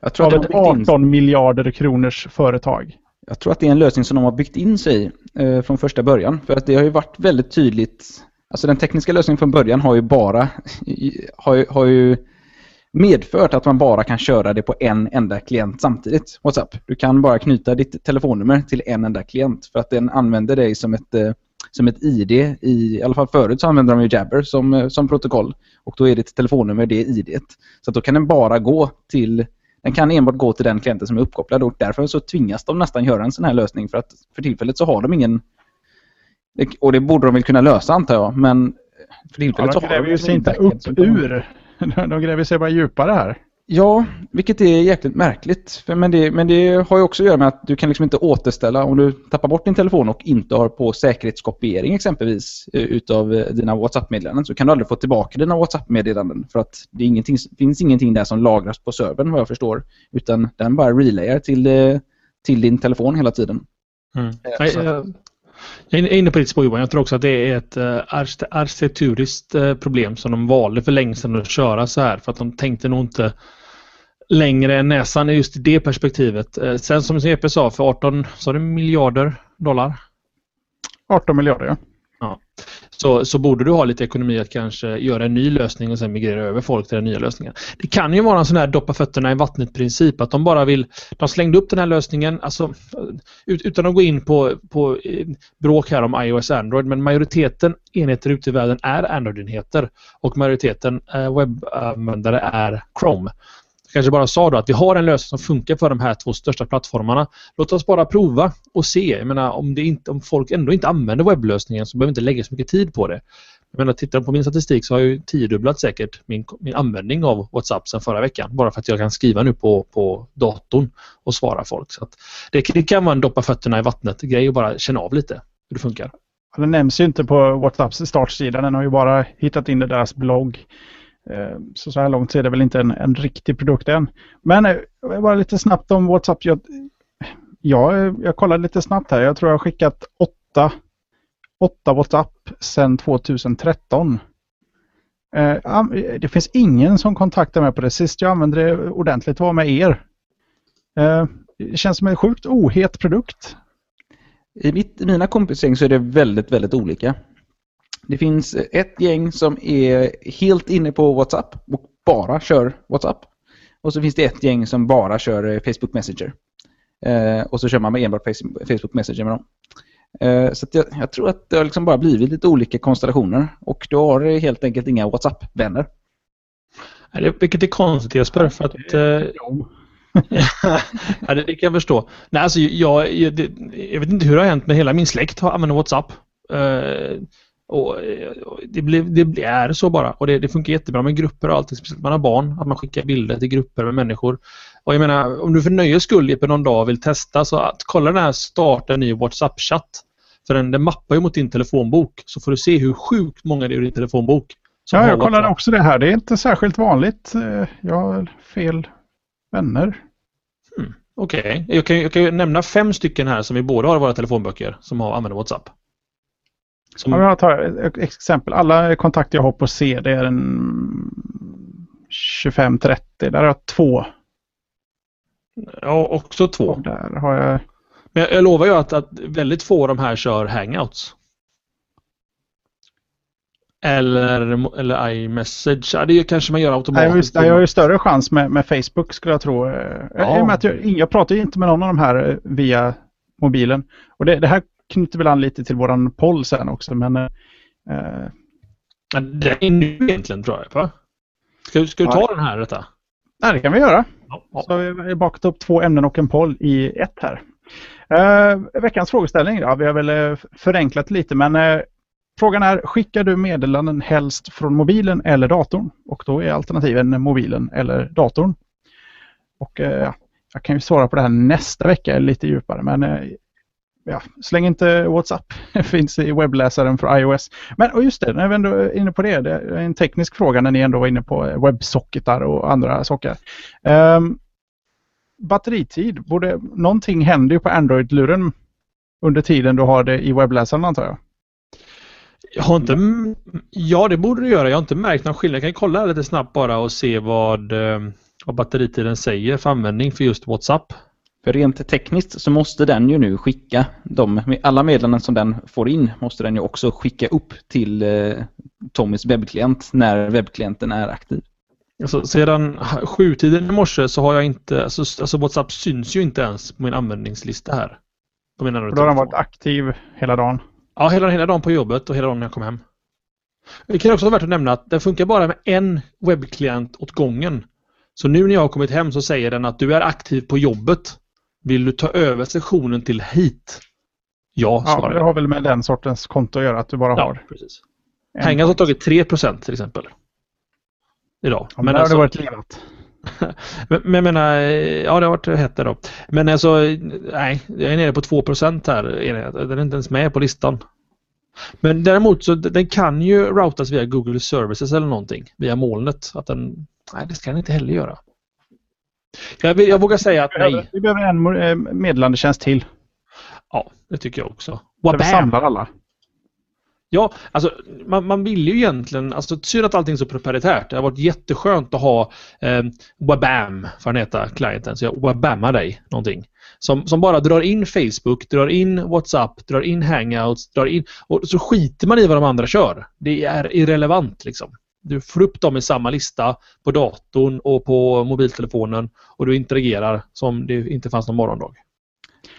[SPEAKER 1] Jag tror av ett 18 in... miljarder kronors företag.
[SPEAKER 3] Jag tror att det är en lösning som de har byggt in sig eh, från första början. För att det har ju varit väldigt tydligt. Alltså den tekniska lösningen från början har ju bara har, har ju medfört att man bara kan köra det på en enda klient samtidigt. WhatsApp. Du kan bara knyta ditt telefonnummer till en enda klient för att den använder dig som ett, eh, som ett ID. I, I alla fall förut så använder de ju Jabber som, eh, som protokoll och då är ditt telefonnummer det IDet. Så då kan den bara gå till den kan enbart gå till den klienten som är uppkopplad och därför så tvingas de nästan göra en sån här lösning för att för tillfället så har de ingen och det borde de väl kunna lösa antar jag men för tillfället
[SPEAKER 1] ja, de så har de ju sig inte upp ur de gräver sig bara djupare här.
[SPEAKER 3] Ja, vilket är jäkligt märkligt. Men det, men det har ju också att göra med att du kan liksom inte återställa om du tappar bort din telefon och inte har på säkerhetskopiering exempelvis eh, utav eh, dina WhatsApp-meddelanden så kan du aldrig få tillbaka dina WhatsApp-meddelanden för att det ingenting, finns ingenting där som lagras på servern vad jag förstår. Utan den bara relayar till, eh, till din telefon hela tiden.
[SPEAKER 2] Mm. Jag är inne på ditt spår Johan. Jag tror också att det är ett arkitekturiskt problem som de valde för länge sedan att köra så här. För att de tänkte nog inte längre än näsan i just det perspektivet. Uh, sen som CP sa, för 18 sa du miljarder dollar?
[SPEAKER 1] 18 miljarder ja
[SPEAKER 2] så, så borde du ha lite ekonomi att kanske göra en ny lösning och sen migrera över folk till den nya lösningen. Det kan ju vara en sån här doppa fötterna i vattnet princip att de bara vill, de slängde upp den här lösningen, alltså utan att gå in på, på eh, bråk här om iOS och Android, men majoriteten enheter ute i världen är Android-enheter och majoriteten eh, webbanvändare är Chrome kanske bara sa då att vi har en lösning som funkar för de här två största plattformarna. Låt oss bara prova och se. Jag menar, om, det inte, om folk ändå inte använder webblösningen så behöver vi inte lägga så mycket tid på det. Jag menar, tittar på min statistik så har jag ju tiodubblat säkert min, min användning av WhatsApp sedan förra veckan. Bara för att jag kan skriva nu på, på datorn och svara folk. Så det, det, kan vara en doppa fötterna i vattnet grej och bara känna av lite hur det funkar.
[SPEAKER 1] Den nämns ju inte på WhatsApps startsida. Den har ju bara hittat in i deras blogg. Ehm, så så här långt så är det väl inte en, en riktig produkt än. Men eh, bara lite snabbt om WhatsApp. Jag, jag, jag kollade lite snabbt här. Jag tror jag har skickat åtta, åtta WhatsApp sedan 2013. Ehm, det finns ingen som kontaktar mig på det. Sist jag använde det ordentligt var med er. Ehm, det känns som en sjukt ohet produkt.
[SPEAKER 3] I, mitt, i mina kompisgäng så är det väldigt, väldigt olika. Det finns ett gäng som är helt inne på WhatsApp och bara kör WhatsApp. Och så finns det ett gäng som bara kör eh, Facebook Messenger. Eh, och så kör man med enbart Facebook Messenger med dem. Eh, så att jag, jag tror att det har liksom bara blivit lite olika konstellationer och du har helt enkelt inga WhatsApp-vänner.
[SPEAKER 2] Vilket är konstigt Jesper, för att... Eh, ja, det, det kan jag förstå. Nej, alltså, jag, jag, det, jag vet inte hur det har hänt, men hela min släkt har använder WhatsApp. Eh, och, det, blir, det är så bara. Och det, det funkar jättebra med grupper och allting. Speciellt när man har barn. Att man skickar bilder till grupper med människor. Och jag menar, om du för nöjes skull på någon dag vill testa så att kolla den här starta en ny WhatsApp-chatt. För den, den mappar ju mot din telefonbok. Så får du se hur sjukt många det är i din telefonbok.
[SPEAKER 1] Ja, jag kollade
[SPEAKER 2] WhatsApp.
[SPEAKER 1] också det här. Det är inte särskilt vanligt. Eh, Jag har fel vänner.
[SPEAKER 2] Okej, jag, kan, jag kan ju nämna fem stycken här som vi båda har i våra telefonböcker som har, använder WhatsApp. Som,
[SPEAKER 1] Ja, jag tar ett exempel. Alla kontakter jag har på C det är en 25-30. Där har jag två.
[SPEAKER 2] ja, också två.
[SPEAKER 1] Och där har jag...
[SPEAKER 2] Men jag, jag lovar ju att, att väldigt få av de här kör hangouts. Eller, eller iMessage. Ja, det kanske man gör automatiskt.
[SPEAKER 1] jag har ju större chans med, med Facebook skulle jag tro.
[SPEAKER 2] Ja.
[SPEAKER 1] att jag, jag pratar ju inte med någon av de här eh, via mobilen. Och det, det här knyter väl an lite till våran poll sen också. Men eh,
[SPEAKER 2] Ja, Det är nu egentligen tror jag. Va? Ska, ska du ta den här detta?
[SPEAKER 1] nej, det kan vi göra.
[SPEAKER 2] Ja, ja.
[SPEAKER 1] Så har vi bakat upp två ämnen och en poll i ett här. Eh, veckans frågeställning, ja, vi har väl eh, förenklat lite men eh, frågan är skickar du meddelanden helst från mobilen eller datorn? Och då är alternativen mobilen eller datorn. Och eh, ja, jag kan ju svara på det här nästa vecka lite djupare men eh, ja, släng inte WhatsApp. Det finns i webbläsaren för iOS. Men och just det, när vi ändå är inne på det. Det är en teknisk fråga när ni ändå var inne på webbsocketar och andra saker. Um, batteritid, borde, någonting händer ju på Android-luren under tiden du har det i webbläsaren antar jag.
[SPEAKER 2] Jag har inte... Ja, det borde du göra. Jag har inte märkt någon skillnad. Jag kan kolla lite snabbt bara och se vad, eh, vad batteritiden säger för användning för just WhatsApp.
[SPEAKER 3] Rent tekniskt så måste den ju nu skicka de, alla meddelanden som den får in måste den ju också skicka upp till eh, Tommys webbklient när webbklienten är aktiv.
[SPEAKER 2] Alltså, sedan sjutiden i morse så har jag inte... Alltså, alltså WhatsApp syns ju inte ens på min användningslista här. På min
[SPEAKER 1] då har den varit aktiv hela dagen.
[SPEAKER 2] Ja, hela, hela dagen på jobbet och hela dagen när jag kom hem. Det kan också vara värt att nämna att den funkar bara med en webbklient åt gången. Så nu när jag har kommit hem så säger den att du är aktiv på jobbet. Vill du ta över sessionen till hit? Ja,
[SPEAKER 1] Ja,
[SPEAKER 2] svarar
[SPEAKER 1] det
[SPEAKER 2] jag.
[SPEAKER 1] har väl med den sortens konto att göra att du bara
[SPEAKER 2] Ja,
[SPEAKER 1] har.
[SPEAKER 2] precis. Hangouts har tagit 3% till exempel. Idag.
[SPEAKER 1] Ja, men där
[SPEAKER 2] alltså-
[SPEAKER 1] har det varit livat.
[SPEAKER 2] Men, men jag menar, ja det har varit hett då. Men alltså, nej, jag är nere på 2% här. är det. Den är inte ens med på listan. Men däremot så den kan ju routas via Google Services eller någonting. Via molnet. Att den, nej, det ska den inte heller göra. Jag, vill- jag vågar säga att
[SPEAKER 1] Vi behöver,
[SPEAKER 2] nej.
[SPEAKER 1] vi behöver en eh, meddelandetjänst till.
[SPEAKER 2] Ja, det tycker jag också.
[SPEAKER 1] Där vi samlar alla.
[SPEAKER 2] Ja, alltså man, man vill ju egentligen, alltså synd att allting är så proprietärt. Det har varit jätteskönt att ha eh, Wabam, för den heta klienten, så jag wabammar dig någonting. Som, som bara drar in Facebook, drar in WhatsApp, drar in Hangouts, drar in... Och så skiter man i vad de andra kör. Det är irrelevant liksom. Du får upp dem i samma lista på datorn och på mobiltelefonen och du interagerar som det inte fanns någon morgondag.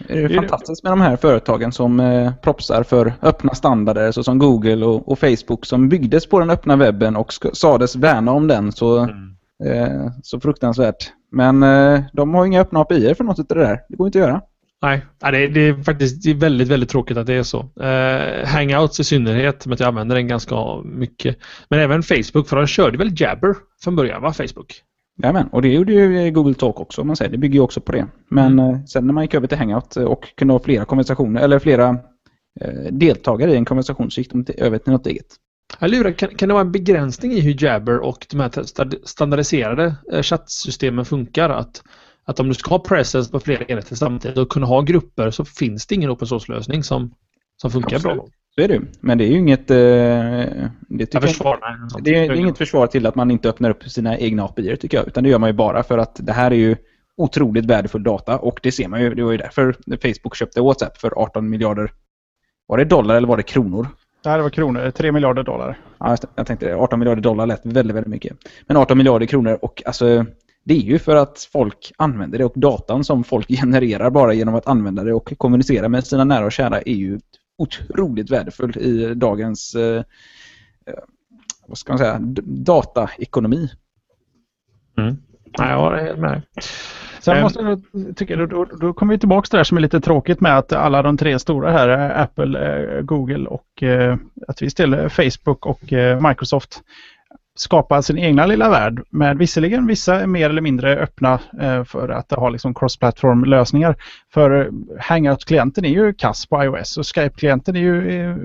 [SPEAKER 3] Det är
[SPEAKER 1] det-
[SPEAKER 3] fantastiskt med de här företagen som eh, propsar för öppna standarder såsom Google och, och Facebook som byggdes på den öppna webben och sades värna om den så, eh, så fruktansvärt. Men eh, de har inga öppna API för något av det där. Det går inte att göra.
[SPEAKER 2] Nej, det, det är faktiskt det är väldigt, väldigt tråkigt att det är så. Eh, Hangouts i synnerhet, att jag använder den ganska mycket. Men även Facebook, för de körde väl Jabber från början, va? Facebook?
[SPEAKER 3] Jajamän, och det gjorde ju eh, Google Talk också om man säger. Det bygger ju också på det. Men eh, sen när man gick över till Hangout och kunde ha flera konversationer, eller flera eh, deltagare i en konversation så gick de till, över till något eget.
[SPEAKER 2] Lurar, kan, kan det vara en begränsning i hur Jabber och de här sta- standardiserade chattsystemen funkar? Att, att om du ska ha presence på flera enheter samtidigt och kunna ha grupper så finns det ingen open source-lösning som, som funkar
[SPEAKER 3] Absolut.
[SPEAKER 2] bra.
[SPEAKER 3] Så är det ju. Men det är ju inget... Eh, det,
[SPEAKER 2] Jag
[SPEAKER 3] jag,
[SPEAKER 2] nej, sånt.
[SPEAKER 3] det, är, det är inget försvar till att man inte öppnar upp sina egna API tycker jag. Utan det gör man ju bara för att det här är ju otroligt värdefull data och det ser man ju. Det var ju därför Facebook köpte WhatsApp för 18 miljarder. Var det dollar eller var det kronor?
[SPEAKER 1] Det här var kronor, 3 miljarder dollar.
[SPEAKER 3] Ja, det. jag tänkte det. 18 miljarder dollar lät väldigt, väldigt mycket. Men 18 miljarder kronor och alltså det är ju för att folk använder det och datan som folk genererar bara genom att använda det och kommunicera med sina nära och kära är ju otroligt värdefull i dagens eh, vad ska man säga, dataekonomi.
[SPEAKER 2] Mm. Nej, jag är helt med
[SPEAKER 1] Sen um, måste jag tycka, då, då, då kommer vi tillbaka till det som är lite tråkigt med att alla de tre stora här, Apple, Google och att vi ställer Facebook och Microsoft skapa sin egna lilla värld. Med visserligen vissa är mer eller mindre öppna eh, för att ha liksom cross-platform lösningar. För Hangout-klienten är ju kass på iOS och Skype-klienten är ju eh,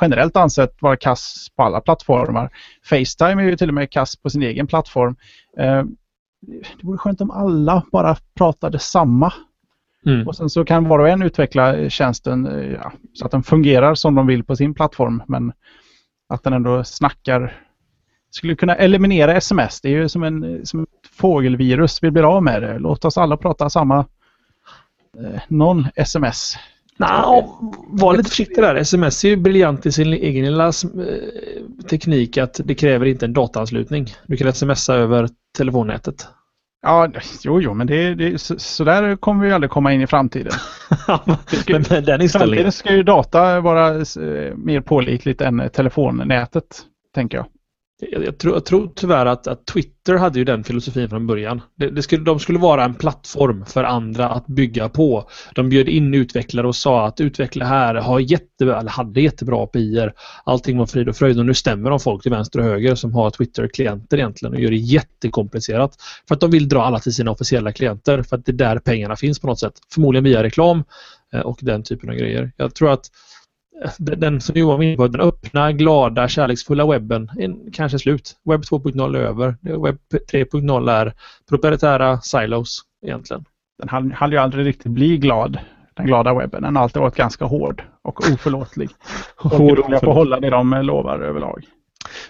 [SPEAKER 1] generellt ansett vara kass på alla plattformar. Facetime är ju till och med kass på sin egen plattform. Eh, det vore skönt om alla bara pratade samma. Mm. Och sen så kan var och en utveckla tjänsten eh, ja, så att den fungerar som de vill på sin plattform. Men att den ändå snackar skulle kunna eliminera sms. Det är ju som, en, som ett fågelvirus. Vi blir av med det. Låt oss alla prata samma eh, non-sms.
[SPEAKER 2] Nej, var lite försiktig där. Sms är ju briljant i sin egen lilla eh, teknik att det kräver inte en dataanslutning. Du kan smsa över telefonnätet.
[SPEAKER 1] Ja, jo, jo, men det, det, så, så där kommer vi aldrig komma in i framtiden.
[SPEAKER 2] ska, men med den
[SPEAKER 1] inställningen. ska ju data vara eh, mer pålitligt än telefonnätet, tänker jag.
[SPEAKER 2] Jag, jag, tror, jag tror tyvärr att, att, Twitter hade ju den filosofin från början. Det, det skulle, de skulle vara en plattform för andra att bygga på. De bjöd in utvecklare och sa att utveckla här har jättebra, eller hade jättebra API-er. Allting var frid och fröjd och nu stämmer de folk till vänster och höger som har Twitter-klienter egentligen och gör det jättekomplicerat. För att de vill dra alla till sina officiella klienter för att det är där pengarna finns på något sätt. Förmodligen via reklam eh, och den typen av grejer. Jag tror att den som Johan var inne på, den öppna, glada, kärleksfulla webben är kanske slut. Webb 2.0 är över. Webb 3.0 är proprietära silos egentligen.
[SPEAKER 1] Den hann, hann ju aldrig riktigt bli glad, den glada webben. Den har alltid varit ganska hård och oförlåtlig. hård och får hålla det de lovar överlag.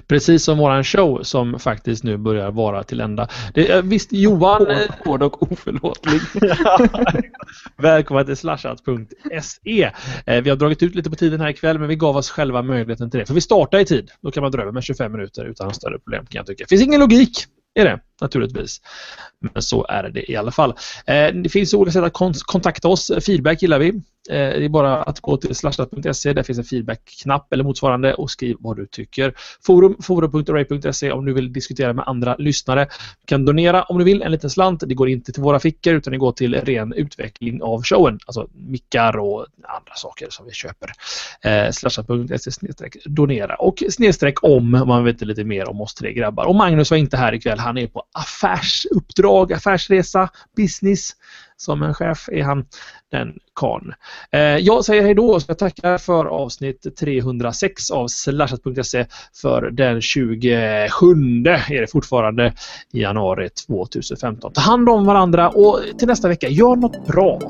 [SPEAKER 2] Precis som våran show som faktiskt nu börjar vara till ända. Det, visst Johan...
[SPEAKER 3] Hård och oförlåtlig.
[SPEAKER 2] Välkommen till slashat.se. Eh, vi har dragit ut lite på tiden här ikväll men vi gav oss själva möjligheten till det. För vi startar i tid. Då kan man dra över med 25 minuter utan större problem kan jag tycka. Det finns ingen logik är det naturligtvis. Men så är det i alla fall. Eh, det finns olika sätt att kontakta oss. Feedback gillar vi. Eh, det är bara att gå till slashat.se. Där finns en feedback-knapp eller motsvarande och skriv vad du tycker. Forum, forum.array.se om du vill diskutera med andra lyssnare. Du kan donera om du vill en liten slant. Det går inte till våra fickor utan det går till ren utveckling av showen. Alltså mickar och andra saker som vi köper. Eh, slashat.se donera och snedstreck om man vet lite mer om oss tre grabbar. Och Magnus var inte här ikväll. Han är på affärsuppdrag, affärsresa, business. Som en chef är han den karln. Eh, jag säger hej då och jag tackar för avsnitt 306 av slashat.se för den 27 är det fortfarande januari 2015. Ta hand om varandra och till nästa vecka, gör något bra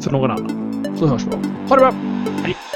[SPEAKER 2] för någon annan. Så hörs vi då. Ha det bra! Hej!